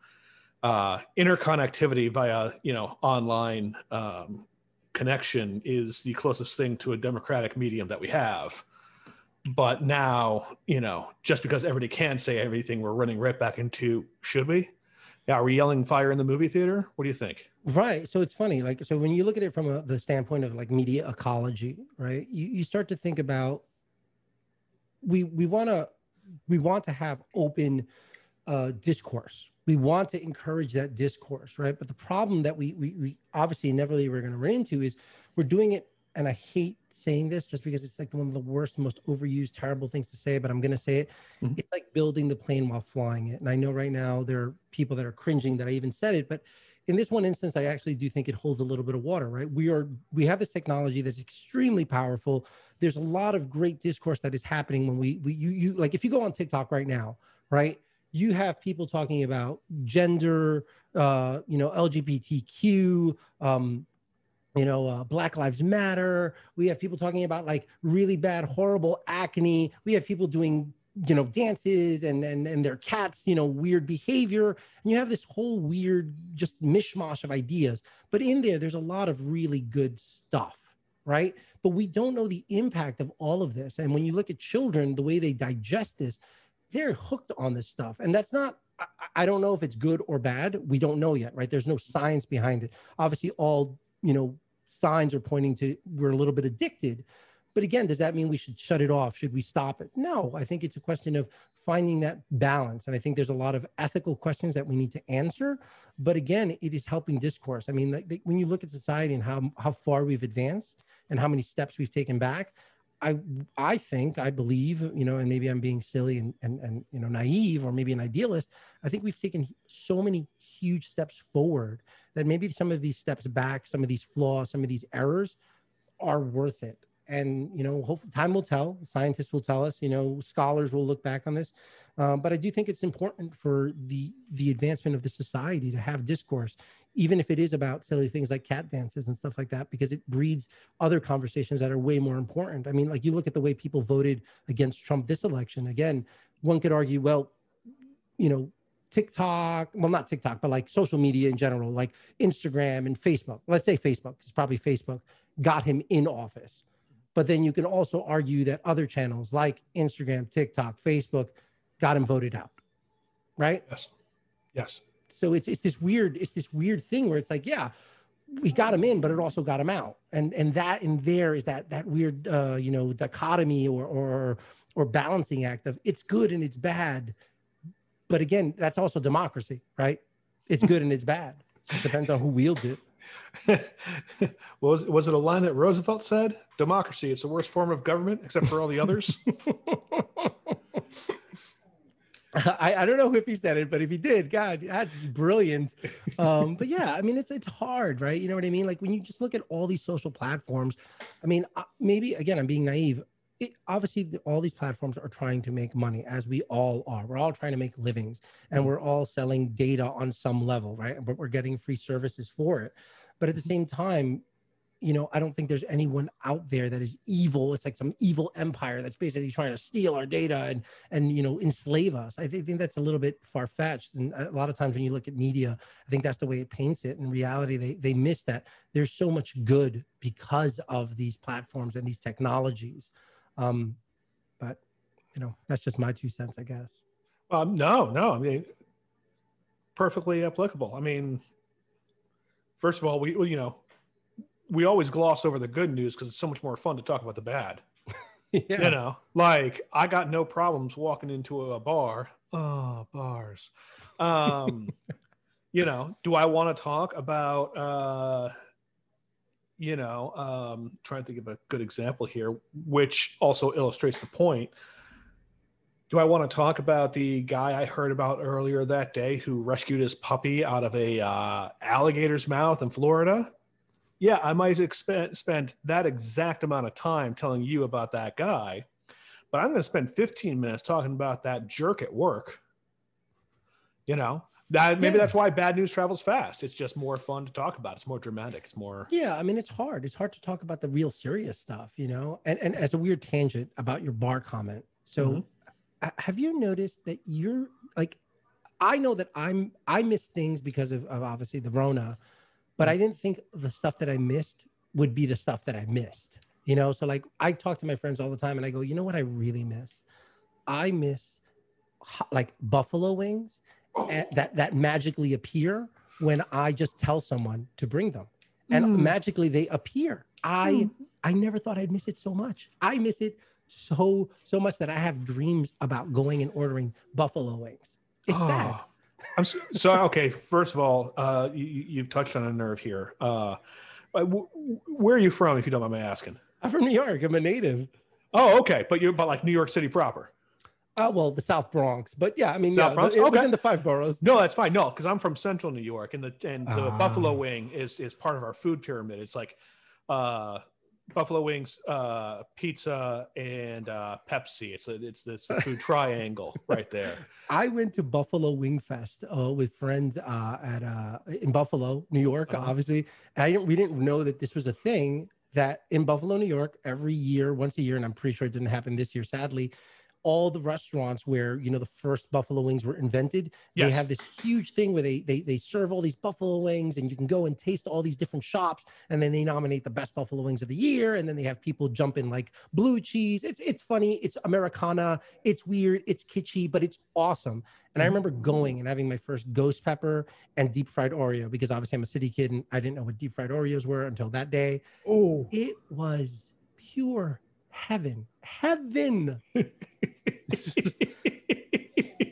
uh, interconnectivity via you know online um, connection is the closest thing to a democratic medium that we have. But now, you know, just because everybody can say everything, we're running right back into should we? Yeah, are we yelling fire in the movie theater? What do you think? Right. So it's funny. Like, so when you look at it from a, the standpoint of like media ecology, right? You, you start to think about we we want to we want to have open uh, discourse. We want to encourage that discourse, right? But the problem that we we, we obviously inevitably we're going to run into is we're doing it, and I hate saying this just because it's like one of the worst, most overused, terrible things to say, but I'm going to say it. Mm-hmm. It's like building the plane while flying it. And I know right now there are people that are cringing that I even said it, but in this one instance, I actually do think it holds a little bit of water, right? We are, we have this technology that's extremely powerful. There's a lot of great discourse that is happening when we, we, you, you, like if you go on TikTok right now, right? You have people talking about gender, uh, you know, LGBTQ, um, you know, uh, Black Lives Matter. We have people talking about like really bad, horrible acne. We have people doing, you know, dances and and and their cats, you know, weird behavior. And you have this whole weird, just mishmash of ideas. But in there, there's a lot of really good stuff, right? But we don't know the impact of all of this. And when you look at children, the way they digest this, they're hooked on this stuff. And that's not I don't know if it's good or bad. We don't know yet, right? There's no science behind it. Obviously, all you know signs are pointing to we're a little bit addicted. But again, does that mean we should shut it off? Should we stop it? No, I think it's a question of finding that balance. And I think there's a lot of ethical questions that we need to answer. But again, it is helping discourse. I mean, like, when you look at society and how, how far we've advanced and how many steps we've taken back, I I think I believe you know, and maybe I'm being silly and and and you know naive or maybe an idealist. I think we've taken so many huge steps forward that maybe some of these steps back, some of these flaws, some of these errors are worth it. And you know, hopefully time will tell. Scientists will tell us. You know, scholars will look back on this. Um, but I do think it's important for the the advancement of the society to have discourse, even if it is about silly things like cat dances and stuff like that, because it breeds other conversations that are way more important. I mean, like you look at the way people voted against Trump this election. Again, one could argue, well, you know, TikTok, well, not TikTok, but like social media in general, like Instagram and Facebook. Let's say Facebook, it's probably Facebook, got him in office. But then you can also argue that other channels like Instagram, TikTok, Facebook got him voted out. Right? Yes. Yes. So it's it's this weird, it's this weird thing where it's like, yeah, we got him in, but it also got him out. And and that in there is that that weird uh, you know, dichotomy or or or balancing act of it's good and it's bad but again, that's also democracy, right? It's good and it's bad. It depends on who wields it. [laughs] was was it a line that Roosevelt said? Democracy, it's the worst form of government except for all the others. [laughs] I, I don't know if he said it, but if he did, God, that's brilliant. Um, but yeah, I mean, it's it's hard, right? You know what I mean? Like when you just look at all these social platforms, I mean, uh, maybe again, I'm being naive it, obviously all these platforms are trying to make money as we all are. We're all trying to make livings and mm-hmm. we're all selling data on some level right? But we're getting free services for it. But at the mm-hmm. same time you know i don't think there's anyone out there that is evil. It's like some evil empire that's basically trying to steal our data and and you know enslave us. I think, that's a little bit far-fetched. And a lot of times when you look at media i think that's the way it paints it. In reality they they miss that. There's so much good because of these platforms and these technologies um, but you know, that's just my two cents, I guess. Um, no, no, I mean, perfectly applicable. I mean, first of all, we, you know, we always gloss over the good news because it's so much more fun to talk about the bad. [laughs] yeah. You know, like I got no problems walking into a bar. Oh, bars. Um, [laughs] you know, do I want to talk about uh, you know, um, trying to think of a good example here, which also illustrates the point. Do I want to talk about the guy I heard about earlier that day who rescued his puppy out of a uh, alligator's mouth in Florida? Yeah, I might exp- spend that exact amount of time telling you about that guy, but I'm going to spend 15 minutes talking about that jerk at work. You know, That maybe Yeah. that's why bad news travels fast. It's just more fun to talk about. It's more dramatic. It's more. Yeah, I mean it's hard. It's hard to talk about the real serious stuff, you know. And and as a weird tangent about your bar comment. So Mhm. uh, have you noticed that you're like I know that I'm I missed things because of, of obviously the Rona, but I didn't think the stuff that I missed would be the stuff that I missed. You know, so like I talk to my friends all the time and I go, you know what I really miss? I miss like buffalo wings that that magically appear when I just tell someone to bring them, and Mm. magically they appear. I Mm. I never thought I'd miss it so much. I miss it so so much that I have dreams about going and ordering buffalo wings. It's sad. Oh. I'm so, so okay. First of all, uh, you, you've touched on a nerve here. Uh, uh, wh- where are you from, if you don't mind my asking? I'm from New York. I'm a native. Oh, okay, but you're about like New York City proper. Oh well, the South Bronx, but yeah, I mean, South yeah, Bronx? but Okay. within the five boroughs. No, that's fine. No, because I'm from Central New York, and the and the Ah. buffalo wing is is part of our food pyramid. It's like uh, buffalo wings, uh, pizza, and uh, Pepsi. It's a, it's the food triangle [laughs] right there. I went to Buffalo Wing Fest uh, with friends uh, at uh, in Buffalo, New York. Uh-huh. Obviously, and I didn't we didn't know that this was a thing that in Buffalo, New York, every year, once a year, and I'm pretty sure it didn't happen this year, sadly. All the restaurants where you know the first buffalo wings were invented, they have this huge thing where they, they they serve all these buffalo wings, and you can go and taste all these different shops, and then they nominate the best buffalo wings of the year, and then they have people jump in like blue cheese. It's it's funny, it's Americana, it's weird, it's kitschy, but it's awesome. And I Mhm. remember going and having my first ghost pepper and deep fried Oreo because obviously I'm a city kid and I didn't know what deep fried Oreos were until that day. Oh, It was pure heaven, heaven. [laughs]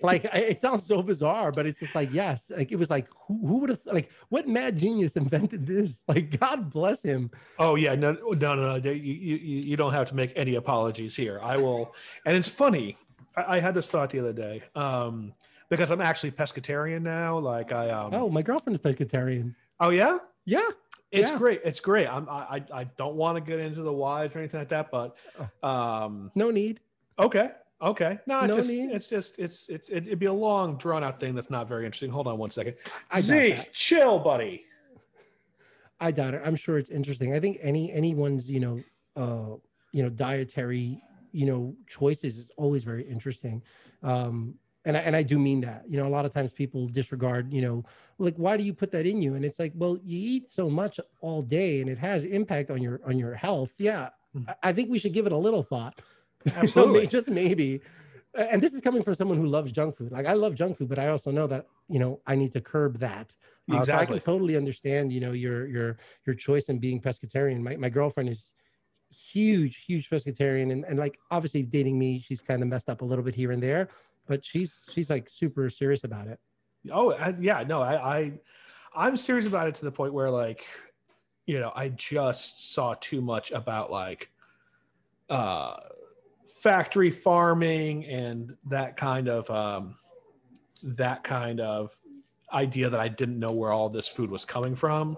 Like it sounds so bizarre, but it's just like yes, like it was like who, who would have like what mad genius invented this? [laughs] Like God bless him. Oh yeah, no, no, no, no. You, you, you don't have to make any apologies here. I will, and it's funny. I, I had this thought the other day um, because I'm actually pescatarian now. Like I, um, Oh, my girlfriend is pescatarian. oh yeah, Yeah, it's Yeah. great. It's great. I'm, I, I, I don't want to get into the whys or anything like that, but um, no need. okay, okay. No, it's No just, need. it's just, it's, it's, it, it'd be a long, drawn out thing that's not very interesting. Hold on one second. I Zeke, chill, buddy. I doubt it. I'm sure it's interesting. I think any anyone's you know uh you know dietary you know choices is always very interesting. Um and I, and I do mean that. You know, a lot of times people disregard, you know, like why do you put that in you? And it's like, well, you eat so much all day and it has impact on your on your health. Yeah. Mhm. I- think we should give it a little thought. You know, may- Absolutely. just maybe. And this is coming from someone who loves junk food. Like I love junk food, but I also know that, you know, I need to curb that. Uh, so I can totally understand, you know, your your your choice in being pescatarian. My my girlfriend is huge, huge pescatarian, and, and like obviously dating me, she's kind of messed up a little bit here and there, but she's she's like super serious about it. Oh I, yeah, no, I, I I'm serious about it to the point where like, you know, I just saw too much about like uh factory farming and that kind of um that kind of idea that I didn't know where all this food was coming from.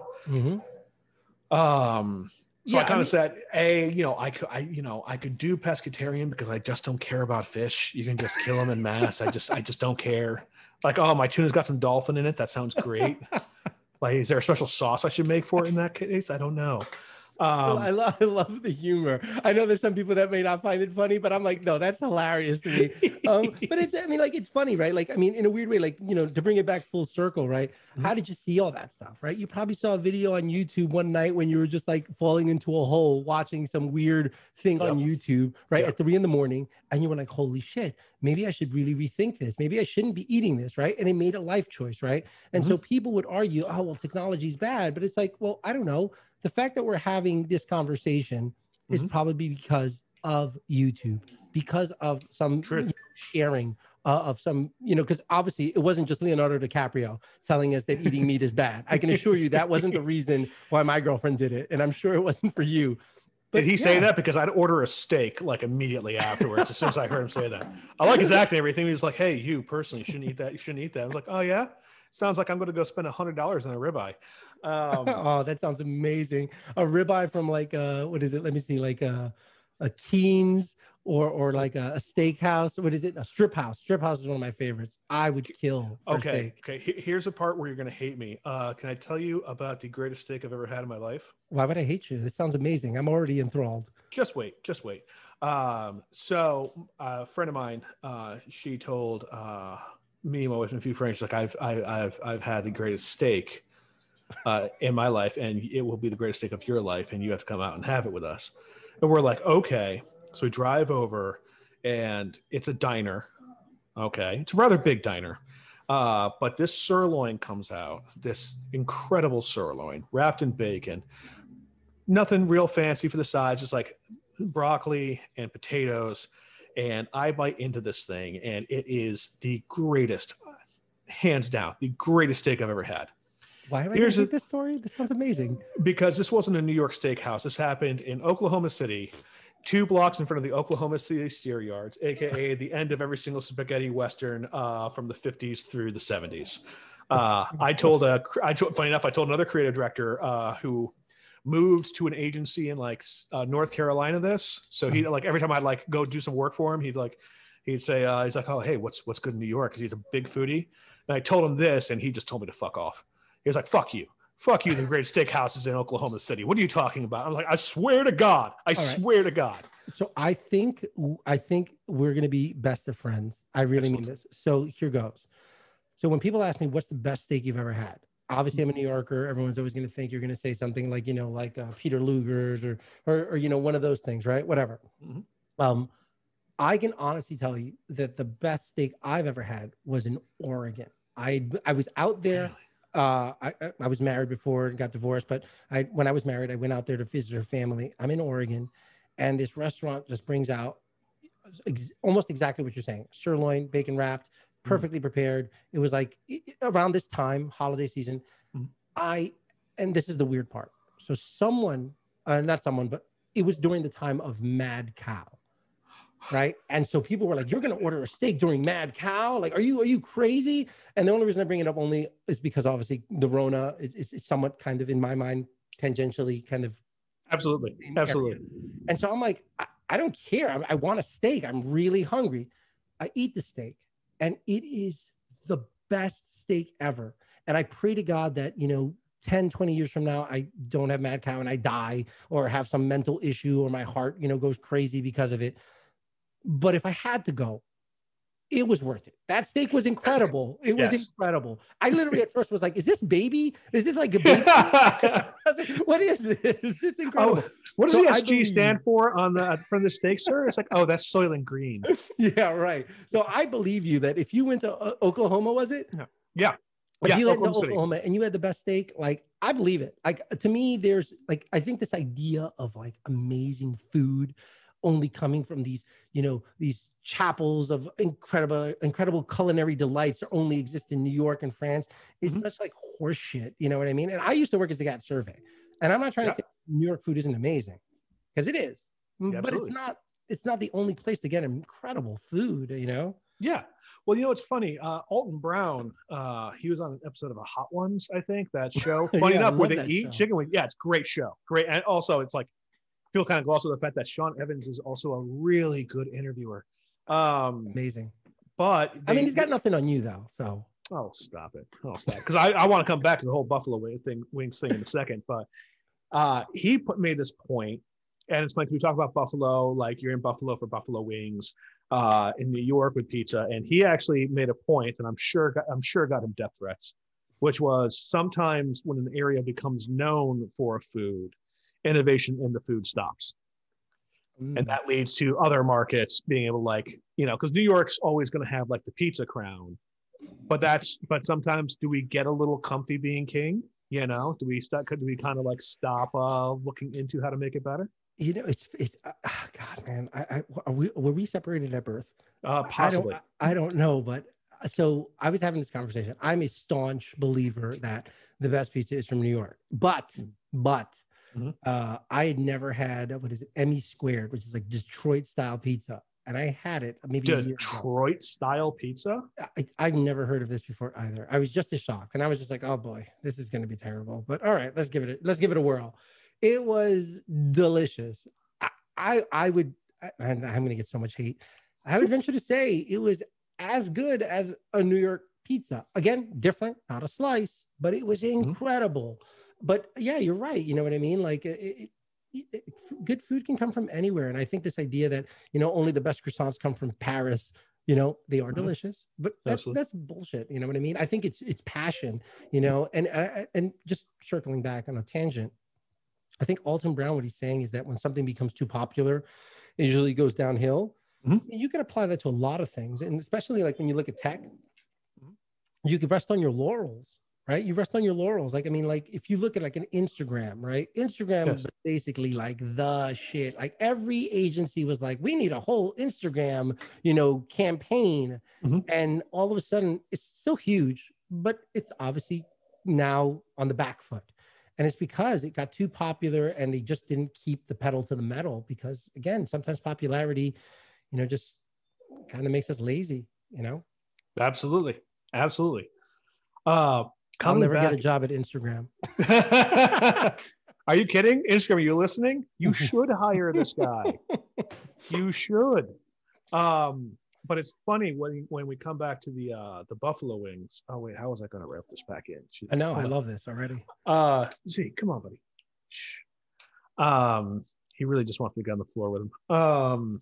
Um so Yeah, I I kind mean- of said, "A, you know, I could, I, you know, I could do pescatarian because I just don't care about fish. You can just kill them in mass. I just, I just don't care. Like, oh, my tuna's got some dolphin in it. That sounds great. [laughs] like, is there a special sauce I should make for it in that case? I don't know. Um, I love [laughs] I love the humor. I know there's some people that may not find it funny, but I'm like, no, that's hilarious to me. Um, [laughs] but it's I mean, like it's funny, right? Like, I mean, in a weird way, like you know, to bring it back full circle, right? How did you see all that stuff, right? You probably saw a video on YouTube one night when you were just like falling into a hole watching some weird thing on YouTube, right? Yep. At three in the morning, and you were like, holy shit, maybe I should really rethink this. Maybe I shouldn't be eating this, right? And it made a life choice, right? And so people would argue, oh, well, technology's bad, but it's like, well, I don't know. The fact that we're having this conversation is Mhm. probably because of YouTube, because of some Truth. sharing uh, of some, you know, because obviously it wasn't just Leonardo DiCaprio telling us that eating meat is bad. I can assure you that wasn't the [laughs] reason why my girlfriend did it, and I'm sure it wasn't for you. But Did he say that? Because I'd order a steak like immediately afterwards, as soon as I heard him say that. I like his act and everything. He was like, "Hey, you personally shouldn't eat that. You shouldn't eat that." I was like, "Oh yeah." Sounds like I'm going to go spend a hundred dollars on a ribeye. Um, [laughs] oh, that sounds amazing. A ribeye from like uh what is it? Let me see, like uh a Keen's or or like a, a steakhouse. What is it? A strip house. Strip house is one of my favorites. I would kill. For Okay, Steak. okay. Here's a part where you're gonna hate me. Uh, can I tell you about the greatest steak I've ever had in my life? Why would I hate you? This sounds amazing. I'm already enthralled. Just wait, just wait. Um, so a friend of mine, uh, she told uh, me, my wife, and a few friends, like I've I, I've I've had the greatest steak uh, in my life, and it will be the greatest steak of your life, and you have to come out and have it with us. And we're like, okay. So we drive over, and it's a diner. Okay, it's a rather big diner. Uh, but this sirloin comes out, this incredible sirloin wrapped in bacon. Nothing real fancy for the sides, just like broccoli and potatoes. And I bite into this thing, and it is the greatest, hands down, the greatest steak I've ever had. Why am I Here's a- this story? This sounds amazing. Because this wasn't a New York steakhouse. This happened in Oklahoma City, two blocks in front of the Oklahoma City Steer Yards, aka the end of every single spaghetti western uh, from the 50s through the 70s. Uh, I told a, I told, funny enough, I told another creative director uh, who moved to an agency in like uh, North Carolina. This, so he like every time I'd like go do some work for him, he'd like he'd say uh, he's like, oh hey, what's what's good in New York? Because he's a big foodie. And I told him this, and he just told me to fuck off. He was like, fuck you. Fuck you, the great steakhouses in Oklahoma City. What are you talking about? I'm like, I swear to God. I right. swear to God. So I think I think we're gonna be best of friends. I really mean this. So here goes. So when people ask me what's the best steak you've ever had, obviously I'm a New Yorker. Everyone's always gonna think you're gonna say something like you know like uh, Peter Luger's or, or or you know one of those things, right? Whatever. Mhm. Um, I can honestly tell you that the best steak I've ever had was in Oregon. I I was out there uh, I, I- was married before and got divorced, but I, when I was married, I went out there to visit her family. I'm in Oregon, and this restaurant just brings out ex- almost exactly what you're saying: sirloin, bacon wrapped, perfectly prepared. It was like i- i- around this time, holiday season. Mhm. I, and this is the weird part. So someone, uh, not someone, but it was during the time of Mad Cow. Right. And so people were like, You're gonna order a steak during Mad Cow? Like, are you are you crazy? And the only reason I bring it up only is because obviously the Rona is it's, it's somewhat kind of in my mind tangentially kind of Absolutely. Absolutely. and so I'm like, I, I don't care. I, I want a steak. I'm really hungry. I eat the steak, and it is the best steak ever. And I pray to God that, you know, 10, 20 years from now, I don't have mad cow and I die or have some mental issue or my heart, you know, goes crazy because of it. But if I had to go, it was worth it. That steak was incredible. [laughs] It was incredible. I literally at first was like, is this baby? Is this like a [laughs] baby? I was like, what is this? It's incredible. what does So the SG stand for on the from the steak, sir? It's like, oh, that's Soylent Green. [laughs] yeah, right. So I believe you that if you went to uh, Oklahoma, was it? Yeah. If Yeah, you went to Oklahoma City. Oklahoma and you had the best steak, like I believe it. Like to me, there's like I think this idea of like amazing food only coming from these, you know, these chapels of incredible, incredible culinary delights that only exist in New York and France is Mhm. such like horseshit. You know what I mean? And I used to work as a Zagat survey, and I'm not trying Yeah. to say New York food isn't amazing because it is, Yeah, but it's not. It's not the only place to get incredible food. You know. Yeah. Well, you know, it's funny. Uh, Alton Brown, uh, he was on an episode of a Hot Ones, I think, that show. [laughs] Funny Yeah, enough, where they eat show. chicken wings. Yeah, it's a great show. Great. And also, it's like, people kind of gloss over the fact that Sean Evans is also a really good interviewer. Um, Amazing. but I mean, he's got nothing on you though. So Oh, stop it! Oh, stop! Because I, I want to come back to the whole Buffalo Wing thing, wings thing in a second. But uh, he put made this point, and it's like we talk about Buffalo, like you're in Buffalo for Buffalo Wings, uh, in New York with pizza, and he actually made a point, and I'm sure got, I'm sure got him death threats, which was sometimes when an area becomes known for a food, innovation in the food stops mm, and that leads to other markets being able to like you know because new york's always going to have like the pizza crown but that's but sometimes do we get a little comfy being king you know do we start could we kind of like stop uh looking into how to make it better you know, it's it. Uh, God, man, I, I are we were we separated at birth? uh possibly I don't, I don't know, but uh, so I was having this conversation. I'm a staunch believer that the best pizza is from New York, but Mm. but Mhm. uh, I had never had what is it, Emmy squared, which is like Detroit style pizza, and I had it maybe detroit style pizza I, I've never heard of this before either. I was just as shocked, and I was just like, "Oh boy, this is going to be terrible." But all right, let's give it. A, let's give it a whirl. It was delicious. I, I, I would. I'm going to get so much hate. I would venture to say it was as good as a New York pizza. Again, different, not a slice, but it was mm-hmm. incredible. Mm-hmm. But yeah, you're right. You know what I mean? Like it, it, it, good food can come from anywhere. And I think this idea that, you know, only the best croissants come from Paris, you know, they are mm-hmm. delicious, but that's, Absolutely. that's bullshit. You know what I mean? I think it's, it's passion, you know, and, and, just circling back on a tangent, I think Alton Brown, what he's saying is that when something becomes too popular, it usually goes downhill. Mm-hmm. You can apply that to a lot of things. And especially like when you look at tech, mm-hmm. you can rest on your laurels, right? You rest on your laurels. Like, I mean, like if you look at like an Instagram, right? Instagram yes. is basically like the shit. Like every agency was like, we need a whole Instagram, you know, campaign. Mm-hmm. And all of a sudden it's still huge, but it's obviously now on the back foot. And it's because it got too popular and they just didn't keep the pedal to the metal because again, sometimes popularity, you know, just kind of makes us lazy, you know? Absolutely. Absolutely. Uh, I'll never back. get a job at Instagram. [laughs] Are you kidding? Instagram, are you listening? You [laughs] should hire this guy. [laughs] you should. Um, but it's funny when when we come back to the uh the buffalo wings. Oh wait, how was I going to wrap this back in? Jeez, I know, I love this already. Uh, see, come on, buddy. Shh. Um, he really just wants me to get on the floor with him. Um,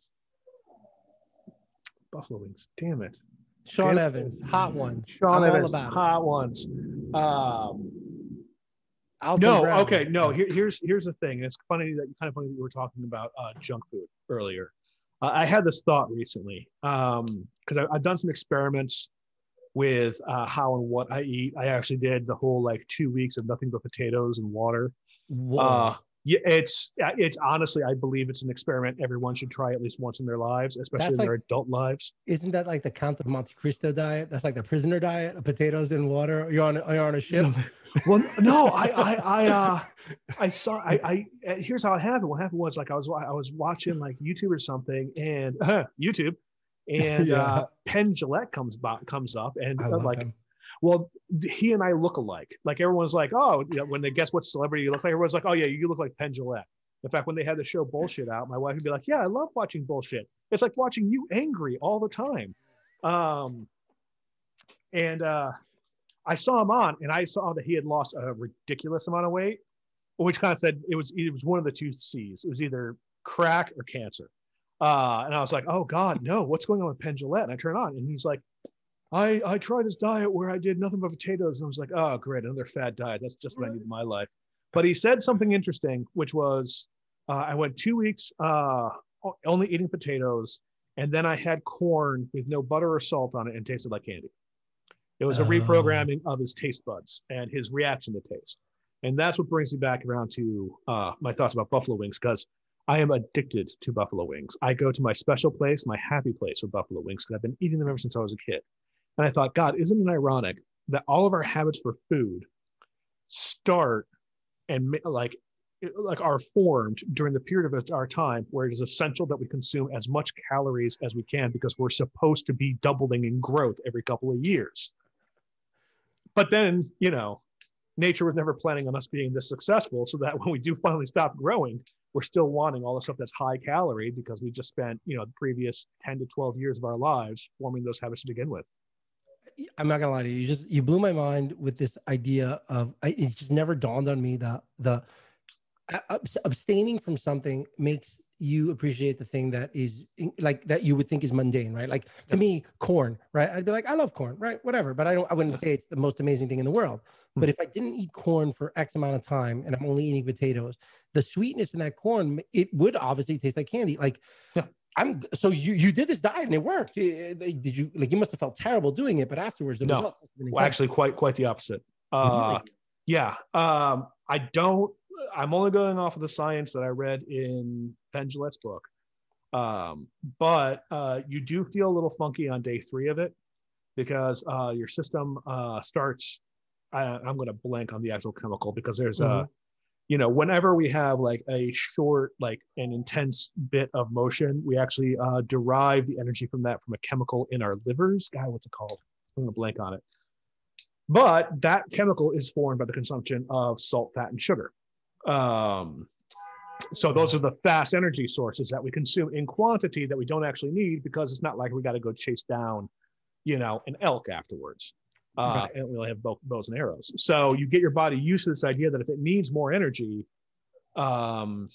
buffalo wings. Damn it. Sean Damn Evans, hot ones. Sean I'm Evans, hot ones. Um, no, Brown. okay, no. Here, here's here's the thing. It's funny that kind of funny that you were talking about uh, junk food earlier. Uh, I had this thought recently because um, I've done some experiments with uh, how and what I eat. I actually did the whole like two weeks of nothing but potatoes and water. Uh, it's uh, it's honestly, I believe it's an experiment everyone should try at least once in their lives, especially That's in like, their adult lives. Isn't that like the Count of Monte Cristo diet? That's like the prisoner diet: of potatoes and water. You're on you're on a ship. well, no, I I I [laughs] uh, I saw I I uh, here's how it happened. What happened was like I was I was watching like YouTube or something, and uh, YouTube, and [laughs] yeah. uh, Penn Jillette comes by, comes up, and uh, like. Him. Well, he and I look alike. Like everyone's like, oh, you know, when they guess what celebrity you look like, everyone's like, oh yeah, you look like Penn Jillette. In fact, when they had the show bullshit out, my wife would be like, yeah, I love watching bullshit. It's like watching you angry all the time. Um, and uh, I saw him on, and I saw that he had lost a ridiculous amount of weight, which kind of said it was it was one of the two C's. It was either crack or cancer. Uh, and I was like, oh God, no, what's going on with Penn Jillette? And I turn on, and he's like, I I tried this diet where I did nothing but potatoes, and I was like, oh great, another fat diet. That's just what I need in my life. But he said something interesting, which was, uh, I went two weeks uh, only eating potatoes, and then I had corn with no butter or salt on it, and tasted like candy. It was a reprogramming of his taste buds and his reaction to taste. And that's what brings me back around to uh, my thoughts about buffalo wings because I am addicted to buffalo wings. I go to my special place, my happy place with buffalo wings because I've been eating them ever since I was a kid. And I thought, God, isn't it ironic that all of our habits for food start and like like are formed during the period of our time where it is essential that we consume as much calories as we can because we're supposed to be doubling in growth every couple of years but then, you know, nature was never planning on us being this successful. So that [laughs] when we do finally stop growing, we're still wanting all the stuff that's high calorie because we just spent, you know, the previous 10 to 12 years of our lives forming those habits to begin with. I'm not gonna lie to you. You just you blew my mind with this idea of it just never dawned on me that the abstaining from something makes you appreciate the thing that is like that you would think is mundane, right? Like to me, corn, right? I'd be like, I love corn, right? Whatever, but I don't. I wouldn't say it's the most amazing thing in the world. Hmm. But if I didn't eat corn for X amount of time and I'm only eating potatoes, the sweetness in that corn, it would obviously taste like candy. Like, yeah. I'm so you you did this diet and it worked. Did you like you must have felt terrible doing it, but afterwards the no. Well, actually, quite quite the opposite. Uh, yeah, um, I don't I'm only going off of the science that I read in Penn Jillette's book. Um, but uh, you do feel a little funky on day three of it because uh, your system uh, starts. I, am going to blank on the actual chemical because there's mm-hmm. a, you know, whenever we have like a short, like an intense bit of motion, we actually uh, derive the energy from that from a chemical in our livers. God, what's it called? I'm to blank on it. But that chemical is formed by the consumption of salt, fat, and sugar. Um, So those are the fast energy sources that we consume in quantity that we don't actually need because it's not like we got to go chase down, you know, an elk afterwards. Uh, Right. And we only have bow, bows and arrows. So you get your body used to this idea that if it needs more energy, um,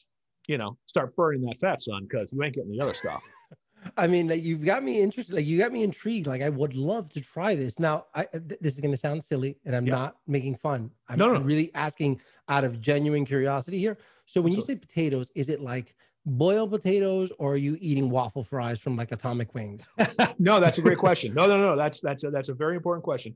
you know, start burning that fat, son, because you ain't getting the other stuff. [laughs] I mean, like you've got me interested. Like you got me intrigued. Like I would love to try this. Now, I th- this is going to sound silly, and I'm Yeah. not making fun. I'm, No, no, I'm really asking out of genuine curiosity here. So when you say potatoes, is it like boiled potatoes, or are you eating waffle fries from like Atomic Wings? [laughs] no, that's a great question. No, no, no, that's that's a, that's a very important question.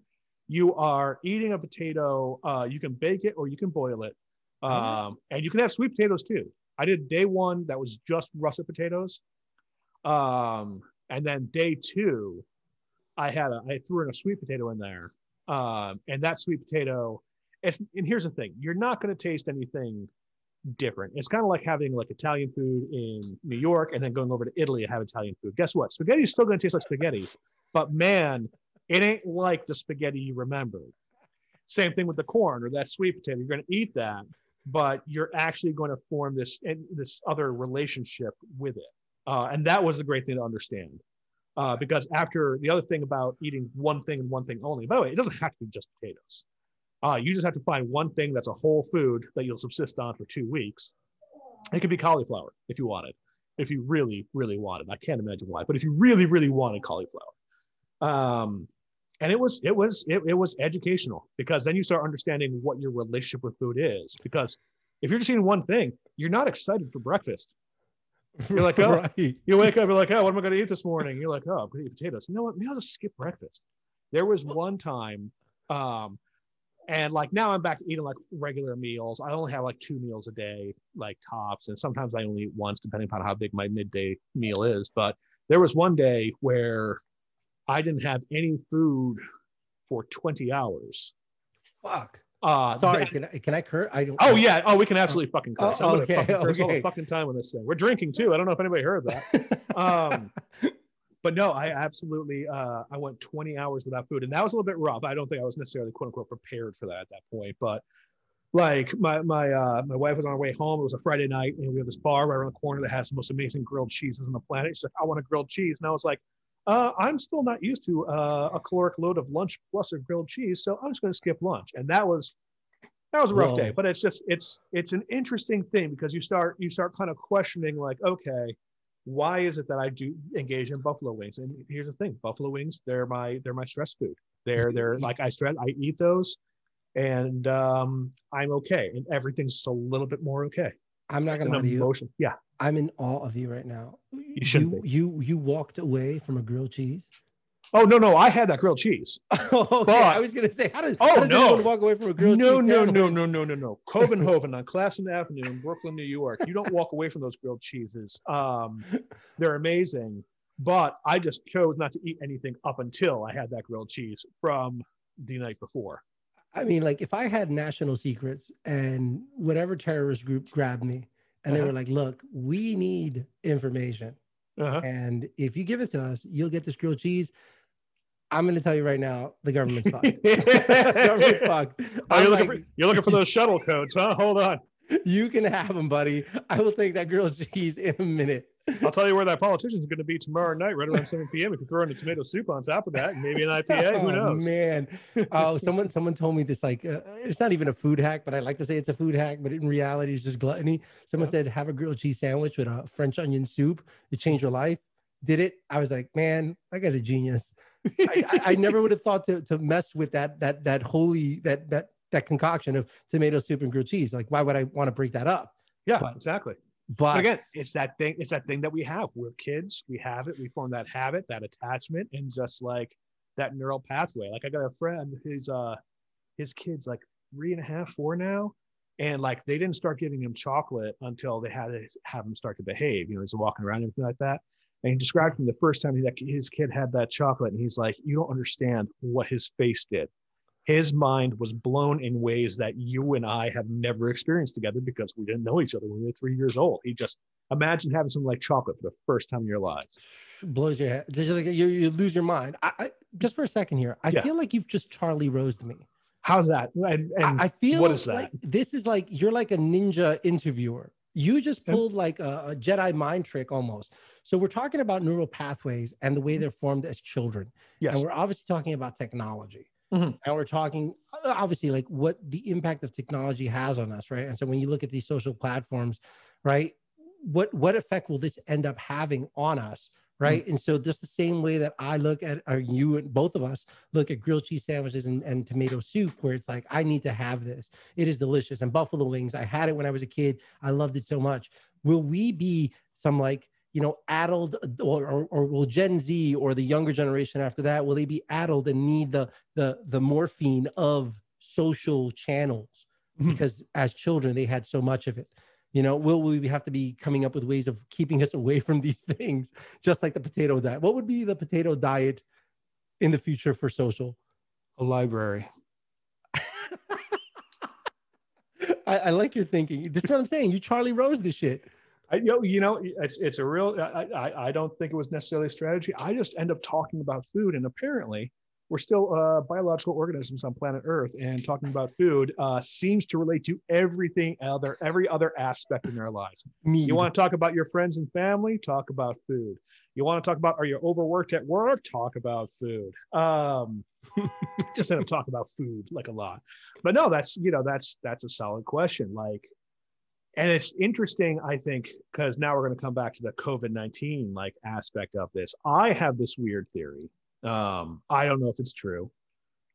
You are eating a potato. Uh, you can bake it or you can boil it, um, and you can have sweet potatoes too. I did day one that was just russet potatoes, um, and then day two, I had a I threw in a sweet potato in there, um, and that sweet potato. It's, and here's the thing: you're not going to taste anything different. It's kind of like having like Italian food in New York and then going over to Italy and have Italian food. Guess what? Spaghetti is still going to taste like spaghetti, but man, it ain't like the spaghetti you remembered. Same thing with the corn or that sweet potato. You're going to eat that, but you're actually going to form this this other relationship with it. Uh, and that was the great thing to understand. Uh, because after the other thing about eating one thing and one thing only, by the way, it doesn't have to be just potatoes. Uh, you just have to find one thing that's a whole food that you'll subsist on for two weeks. It could be cauliflower if you wanted, if you really, really wanted. I can't imagine why, but if you really, really wanted cauliflower, um, and it was, it was, it, it was educational because then you start understanding what your relationship with food is. Because if you're just eating one thing, you're not excited for breakfast. You're like, [laughs] oh, right. You wake up, you're like, oh, what am I going to eat this morning? You're like, oh, I'm going to eat potatoes. You know what? Maybe I'll just skip breakfast. There was one time, um, and like now I'm back to eating like regular meals. I only have like two meals a day, like tops, and sometimes I only eat once, depending upon how big my midday meal is. But there was one day where I didn't have any food for 20 hours. Fuck. Uh, Sorry. that- Can I, can I cur? I don't. Oh yeah. Oh, we can absolutely fucking curse. Oh, okay, fucking curse all the okay. fucking time on this thing. We're drinking too. I don't know if anybody heard that. um, [laughs] but no, I absolutely uh, I went 20 hours without food, and that was a little bit rough. I don't think I was necessarily quote unquote prepared for that at that point. But like my my uh, my wife was on her way home. It was a Friday night, and we have this bar right around the corner that has the most amazing grilled cheeses on the planet. She's like, I want a grilled cheese, and I was like. Uh, I'm still not used to uh, a caloric load of lunch plus a grilled cheese, so I'm just going to skip lunch. And that was that was a rough Whoa. day. But it's just it's it's an interesting thing because you start you start kind of questioning like, okay, why is it that I do engage in buffalo wings? And here's the thing: buffalo wings, they're my they're my stress food. They're [laughs] they're like I stress, I eat those, and um, I'm okay, and everything's just a little bit more okay. I'm not gonna an lie to you. Yeah, I'm in awe of you right now. You shouldn't you, you walked away from a grilled cheese. Oh no, no, I had that grilled cheese. [laughs] okay, But- I was gonna say, how does, Oh, how does no. anyone walk away from a grilled no, cheese? no, sandwich? no, no, no, no, no. Copenhagen on Classon Avenue in Brooklyn, New York. You don't walk away from those grilled cheeses. Um, they're amazing, but I just chose not to eat anything up until I had that grilled cheese from the night before. I mean, like if I had national secrets and whatever terrorist group grabbed me and they Uh-huh. were like, look, we need information. Uh-huh. And if you give it to us, you'll get this grilled cheese. I'm going to tell you right now, the government's fucked. [laughs] government's fucked. Oh, you're, looking like, for, you're looking for those shuttle codes, huh? Hold on. [laughs] you can have them, buddy. I will take that grilled [laughs] cheese in a minute. I'll tell you where that politician's going to be tomorrow night, right around 7 p.m. If you throw in a tomato soup on top of that, maybe an [laughs] IPA, who Oh, man. Oh, someone someone told me this like uh, it's not even a food hack, but I like to say it's a food hack, but in reality, it's just gluttony. Someone Yeah. said have a grilled cheese sandwich with a French onion soup. It changed your life. Did it? I was like, man, that guy's a genius. I, I, I never would have thought to to mess with that that that holy that that that concoction of tomato soup and grilled cheese. Like, why would I want to break that up? Yeah, But- exactly. But But again, [laughs] it's that thing. It's that thing that we have. We're kids. We have it. We form that habit, that attachment, and just like that neural pathway. Like I got a friend. His uh, his kid's like three and a half, four now, and like they didn't start giving him chocolate until they had to have him start to behave. You know, he's walking around and everything like that. And he described to me the first time he, that his kid had that chocolate, and he's like, "You don't understand what his face did." His mind was blown in ways that you and I have never experienced together because we didn't know each other when we were three years old. He just imagine having something like chocolate for the first time in your lives. blows your head. Like you, you lose your mind. I, I just for a second here, I Yeah. feel like you've just Charlie Rosed me. How's that? And, and I, I feel what is that? like this is like you're like a ninja interviewer. You just pulled like a, a, Jedi mind trick almost. So we're talking about neural pathways and the way mm-hmm. they're formed as children. Yes. And we're obviously talking about technology. Mm-hmm. And we're talking uh, obviously like what the impact of technology has on us, right? And so when you look at these social platforms, right, what what effect will this end up having on us? right? Mm-hmm. And so just the same way that I look at, or you and both of us look at grilled cheese sandwiches and, and tomato soup, where it's like, I need to have this. It is delicious. And buffalo wings, I had it when I was a kid. I loved it so much. Will we be some like, you know, addled or, or, or will Gen Z or the younger generation after that, will they be addled and need the, the, the morphine of social channels? Mm-hmm. Because as children, they had so much of it. You know, will we have to be coming up with ways of keeping us [laughs] away from these things, just like the potato diet? What would be the potato diet in the future for social? A library. [laughs] I, I, like your thinking. This is what I'm saying. You Charlie Rose this shit. I, you, know, you know, it's it's a real. I, I I don't think it was necessarily a strategy. I just end up talking about food, and apparently, we're still uh, biological organisms on planet Earth, and talking about food uh, seems to relate to everything other, every other aspect in our lives. Me. You want to talk about your friends and family? Talk about food. You want to talk about are you overworked at work? Talk about food. Um, [laughs] just end up talking about food like a lot, but no, that's you know that's that's a solid question. Like, and it's interesting, I think, because now we're going to come back to the COVID nineteen like aspect of this. I have this weird theory um, I don't know if it's true.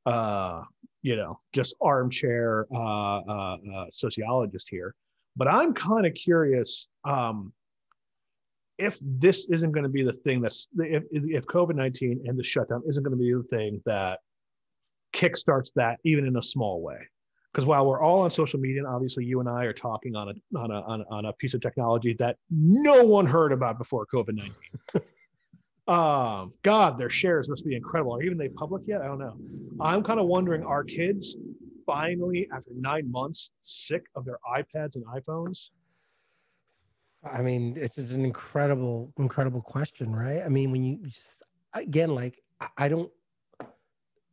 Uh, you know, just armchair uh, uh, uh sociologist here, but I'm kind of curious um, if this isn't going to be the thing that's if if COVID nineteen and the shutdown isn't going to be the thing that kickstarts that even in a small way. Because while we're all on social media, and obviously you and I are talking on a on a on, on a piece of technology that no one heard about before COVID nineteen. [laughs] Um, God, their shares must be incredible. Are even they public yet? I don't know. I'm kind of wondering, are kids finally, after nine months, sick of their iPads and iPhones? I mean, it's is an incredible, incredible question, right? I mean, when you just again, like I don't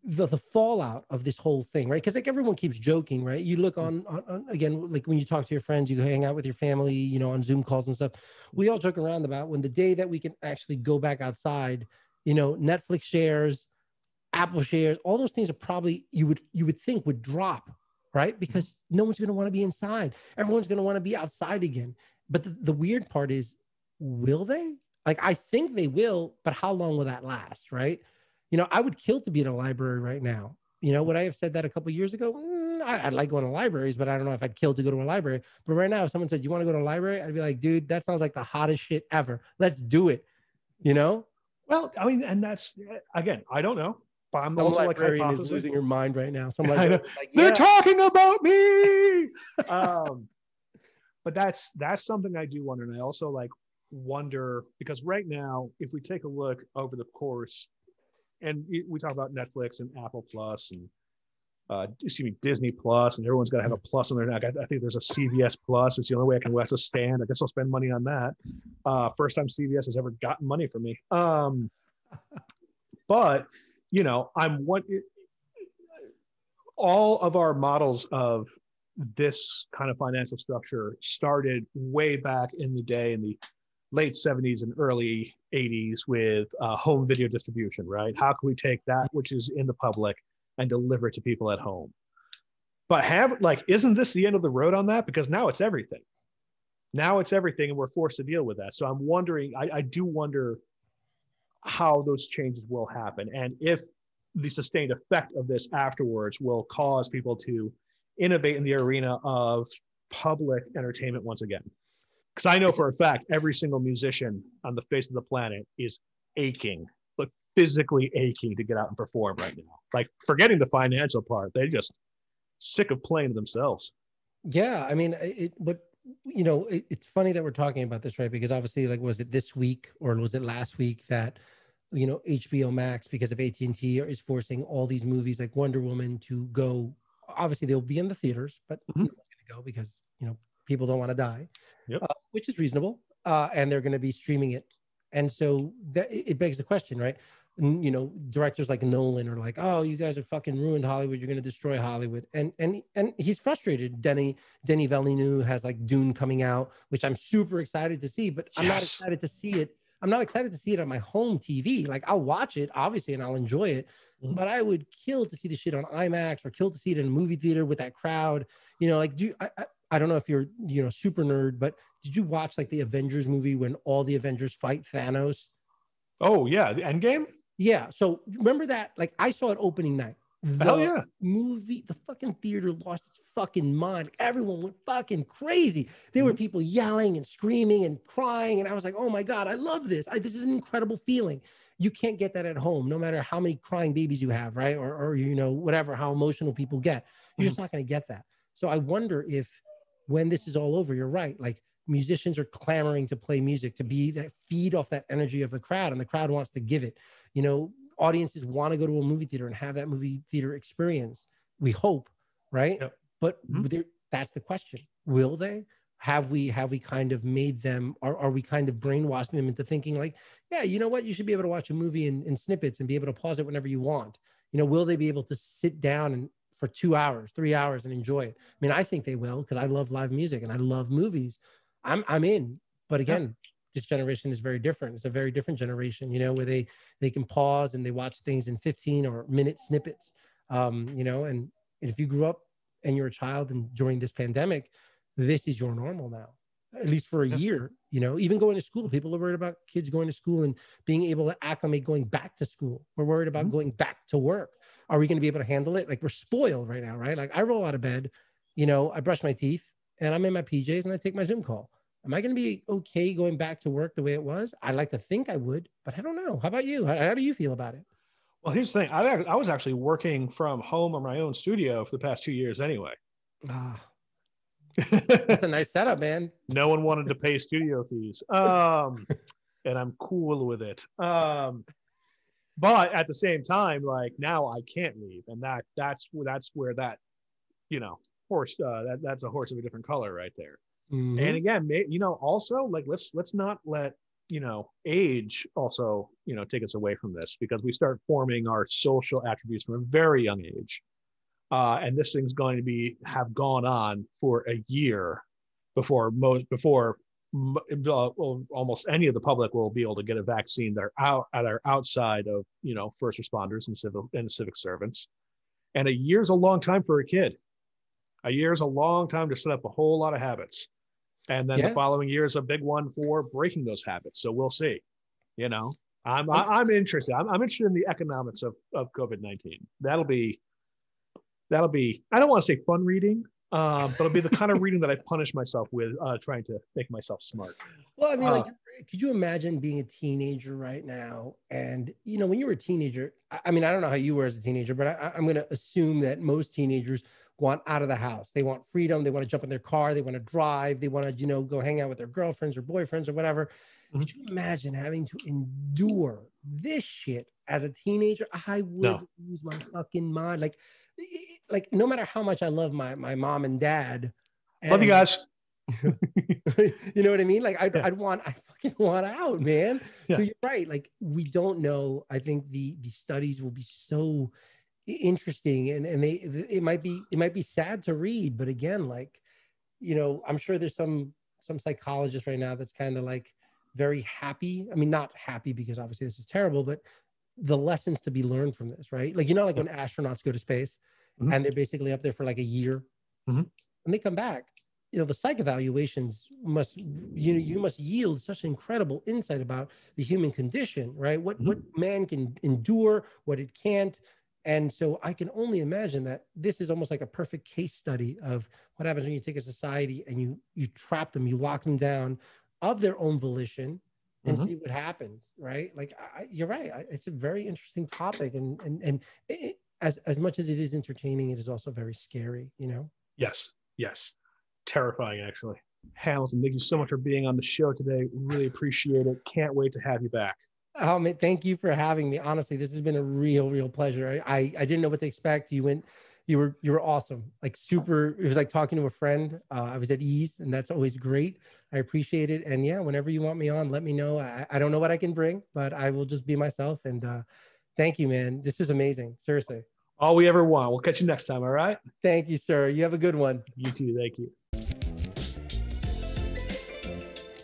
the, the fallout of this whole thing, right? Because like everyone keeps joking, right? You look on, on, on, again, like when you talk to your friends, you hang out with your family, you know, on Zoom calls and stuff. We all joke around about when the day that we can actually go back outside, you know, Netflix shares, Apple shares, all those things are probably you would you would think would drop, right? Because no one's going to want to be inside. Everyone's going to want to be outside again. But the, the weird part is, will they? Like I think they will, but how long will that last, right? You know, I would kill to be in a library right now. You know, would I have said that a couple years ago? Mm, I, would like going to libraries, but I don't know if I'd kill to go to a library. But right now, if someone said, "You want to go to a library?" I'd be like, "Dude, that sounds like the hottest shit ever. Let's do it." You know? Well, I mean, and that's again, I don't know. But I'm Some also like is losing your mind right now. Some [laughs] like, they're talking about me. [laughs] um, but that's that's something I do wonder, and I also like wonder because right now, if we take a look over the course and we talk about Netflix and Apple Plus and uh, excuse me, Disney Plus, and everyone's got to have a plus on their neck. I, I, think there's a CVS Plus. It's the only way I can watch a stand. I guess I'll spend money on that. Uh, first time CVS has ever gotten money from me. Um, but you know, I'm one. All of our models of this kind of financial structure started way back in the day in the late 70s and early 80s with uh, home video distribution, right? How can we take that which is in the public and deliver it to people at home? But have like, isn't this the end of the road on that? Because now it's everything. Now it's everything, and we're forced to deal with that. So I'm wondering, I, I do wonder how those changes will happen and if the sustained effect of this afterwards will cause people to innovate in the arena of public entertainment once again because I know for a fact every single musician on the face of the planet is aching, but physically aching to get out and perform right now. Like forgetting the financial part, they just sick of playing to themselves. Yeah, I mean, it. But you know, it, it's funny that we're talking about this, right? Because obviously, like, was it this week or was it last week that? you know HBO Max because of AT&T is forcing all these movies like Wonder Woman to go obviously they'll be in the theaters but mm-hmm. no going to go because you know people don't want to die yep. uh, which is reasonable. Uh, and they're going to be streaming it. And so that it begs the question, right? you know directors like nolan are like oh you guys are fucking ruined hollywood you're going to destroy hollywood and and and he's frustrated denny denny villeneuve has like dune coming out which i'm super excited to see but i'm not excited to see it i'm not excited to see it on my home tv like i'll watch it obviously and i'll enjoy it mm-hmm. but i would kill to see the shit on imax or kill to see it in a movie theater with that crowd you know like do I, I don't know if you're you know super nerd but did you watch like the avengers movie when all the avengers fight thanos Oh yeah, the End Game. Yeah. So remember that? Like I saw it opening night. The Hell yeah. movie, the fucking theater lost its fucking mind. Everyone went fucking crazy. There mm-hmm. were people yelling and screaming and crying. And I was like, oh my God, I love this. I, this is an incredible feeling. You can't get that at home, no matter how many crying babies you have, right? Or, or you know, whatever, how emotional people get. You're mm-hmm. just not going to get that. So I wonder if when this is all over, you're right. Like musicians are clamoring to play music to be that feed off that energy of the crowd and the crowd wants to give it. You know audiences want to go to a movie theater and have that movie theater experience. We hope right? Yep. but mm-hmm. that's the question. Will they? Have we have we kind of made them are, are we kind of brainwashing them into thinking like yeah you know what? You should be able to watch a movie in, in snippets and be able to pause it whenever you want. You know will they be able to sit down and for two hours three hours and enjoy it i mean i think they will because i love live music and i love movies I'm I'm in. But again, yeah. this generation is very different. It's a very different generation, you know, where they they can pause and they watch things in 15 or minute snippets. Um, you know, and, and if you grew up and you're a child and during this pandemic, this is your normal now at least for a year you know even going to school people are worried about kids going to school and being able to acclimate going back to school we're worried about mm-hmm. going back to work are we going to be able to handle it like we're spoiled right now right like i roll out of bed you know i brush my teeth and I'm in my PJs and I take my Zoom call. Am I going to be okay going back to work the way it was? I'd like to think I would, but I don't know. How about you? How, how do you feel about it? Well, here's the thing. I, I was actually working from home or my own studio for the past two years anyway. Ah, that's a [laughs] nice setup, man. no one wanted to pay studio fees. Um, [laughs] and I'm cool with it. Um, but at the same time, like now I can't leave. And that that's that's where that, you know, horse uh, that that's a horse of a different color right there mm-hmm. and again may, you know also like let's let's not let you know age also you know take us away from this because we start forming our social attributes from a very young age uh, and this thing's going to be have gone on for a year before most before uh, almost any of the public will be able to get a vaccine that are out that are outside of you know first responders and civil and civic servants and a year's a long time for a kid a year's a long time to set up a whole lot of habits. And then yeah. the following year is a big one for breaking those habits. So we'll see. You know, I'm I, am interested. I'm, I'm interested in the economics of, of COVID nineteen. That'll be that'll be I don't want to say fun reading, uh, but it'll be the kind of reading that I punish myself with, uh, trying to make myself smart. Well, I mean, uh, like, could you imagine being a teenager right now? And you know, when you were a teenager, I, mean, I don't know how you were as a teenager, but I, I'm going to assume that most teenagers want out of the house. They want freedom. They want to jump in their car. They want to drive. They want to, you know, go hang out with their girlfriends or boyfriends or whatever. Mm-hmm. Could you imagine having to endure this shit as a teenager? I would no. lose my fucking mind. Like, like no matter how much I love my my mom and dad. And, love you guys. [laughs] you know what I mean? Like I'd, yeah. I'd want, I fucking want out, man. Yeah. So you're right. Like we don't know. I think the the studies will be so interesting and and they it might be it might be sad to read but again like you know i'm sure there's some some psychologist right now that's kind of like very happy i mean not happy because obviously this is terrible but the lessons to be learned from this right like you know like when astronauts go to space mm-hmm. and they're basically up there for like a year mm-hmm. and they come back you know the psych evaluations must you know you must yield such incredible insight about the human condition right what mm-hmm. what man can endure what it can't and so I can only imagine that this is almost like a perfect case study of what happens when you take a society and you you trap them, you lock them down of their own volition and mm-hmm. see what happens, right? Like I, you're right. I, it's a very interesting topic, and and and it, as as much as it is entertaining, it is also very scary. You know. Yes. Yes. Terrifying, actually. Hamilton, thank you so much for being on the show today. Really appreciate it. Can't wait to have you back. Oh man, thank you for having me. Honestly, this has been a real, real pleasure. I, I, I didn't know what to expect. You went you were you were awesome. Like super. It was like talking to a friend. Uh, I was at ease, and that's always great. I appreciate it. And yeah, whenever you want me on, let me know. I, I don't know what I can bring, but I will just be myself. And uh, thank you, man. This is amazing. Seriously. All we ever want. We'll catch you next time. All right. Thank you, sir. You have a good one. You too. Thank you.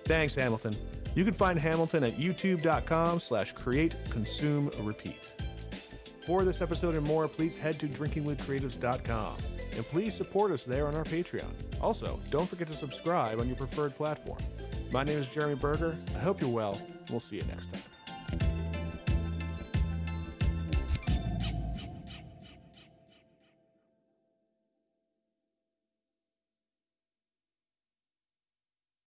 Thanks, Hamilton. You can find Hamilton at youtube.com slash create, consume, repeat. For this episode and more, please head to drinkingwithcreatives.com and please support us there on our Patreon. Also, don't forget to subscribe on your preferred platform. My name is Jeremy Berger. I hope you're well. We'll see you next time.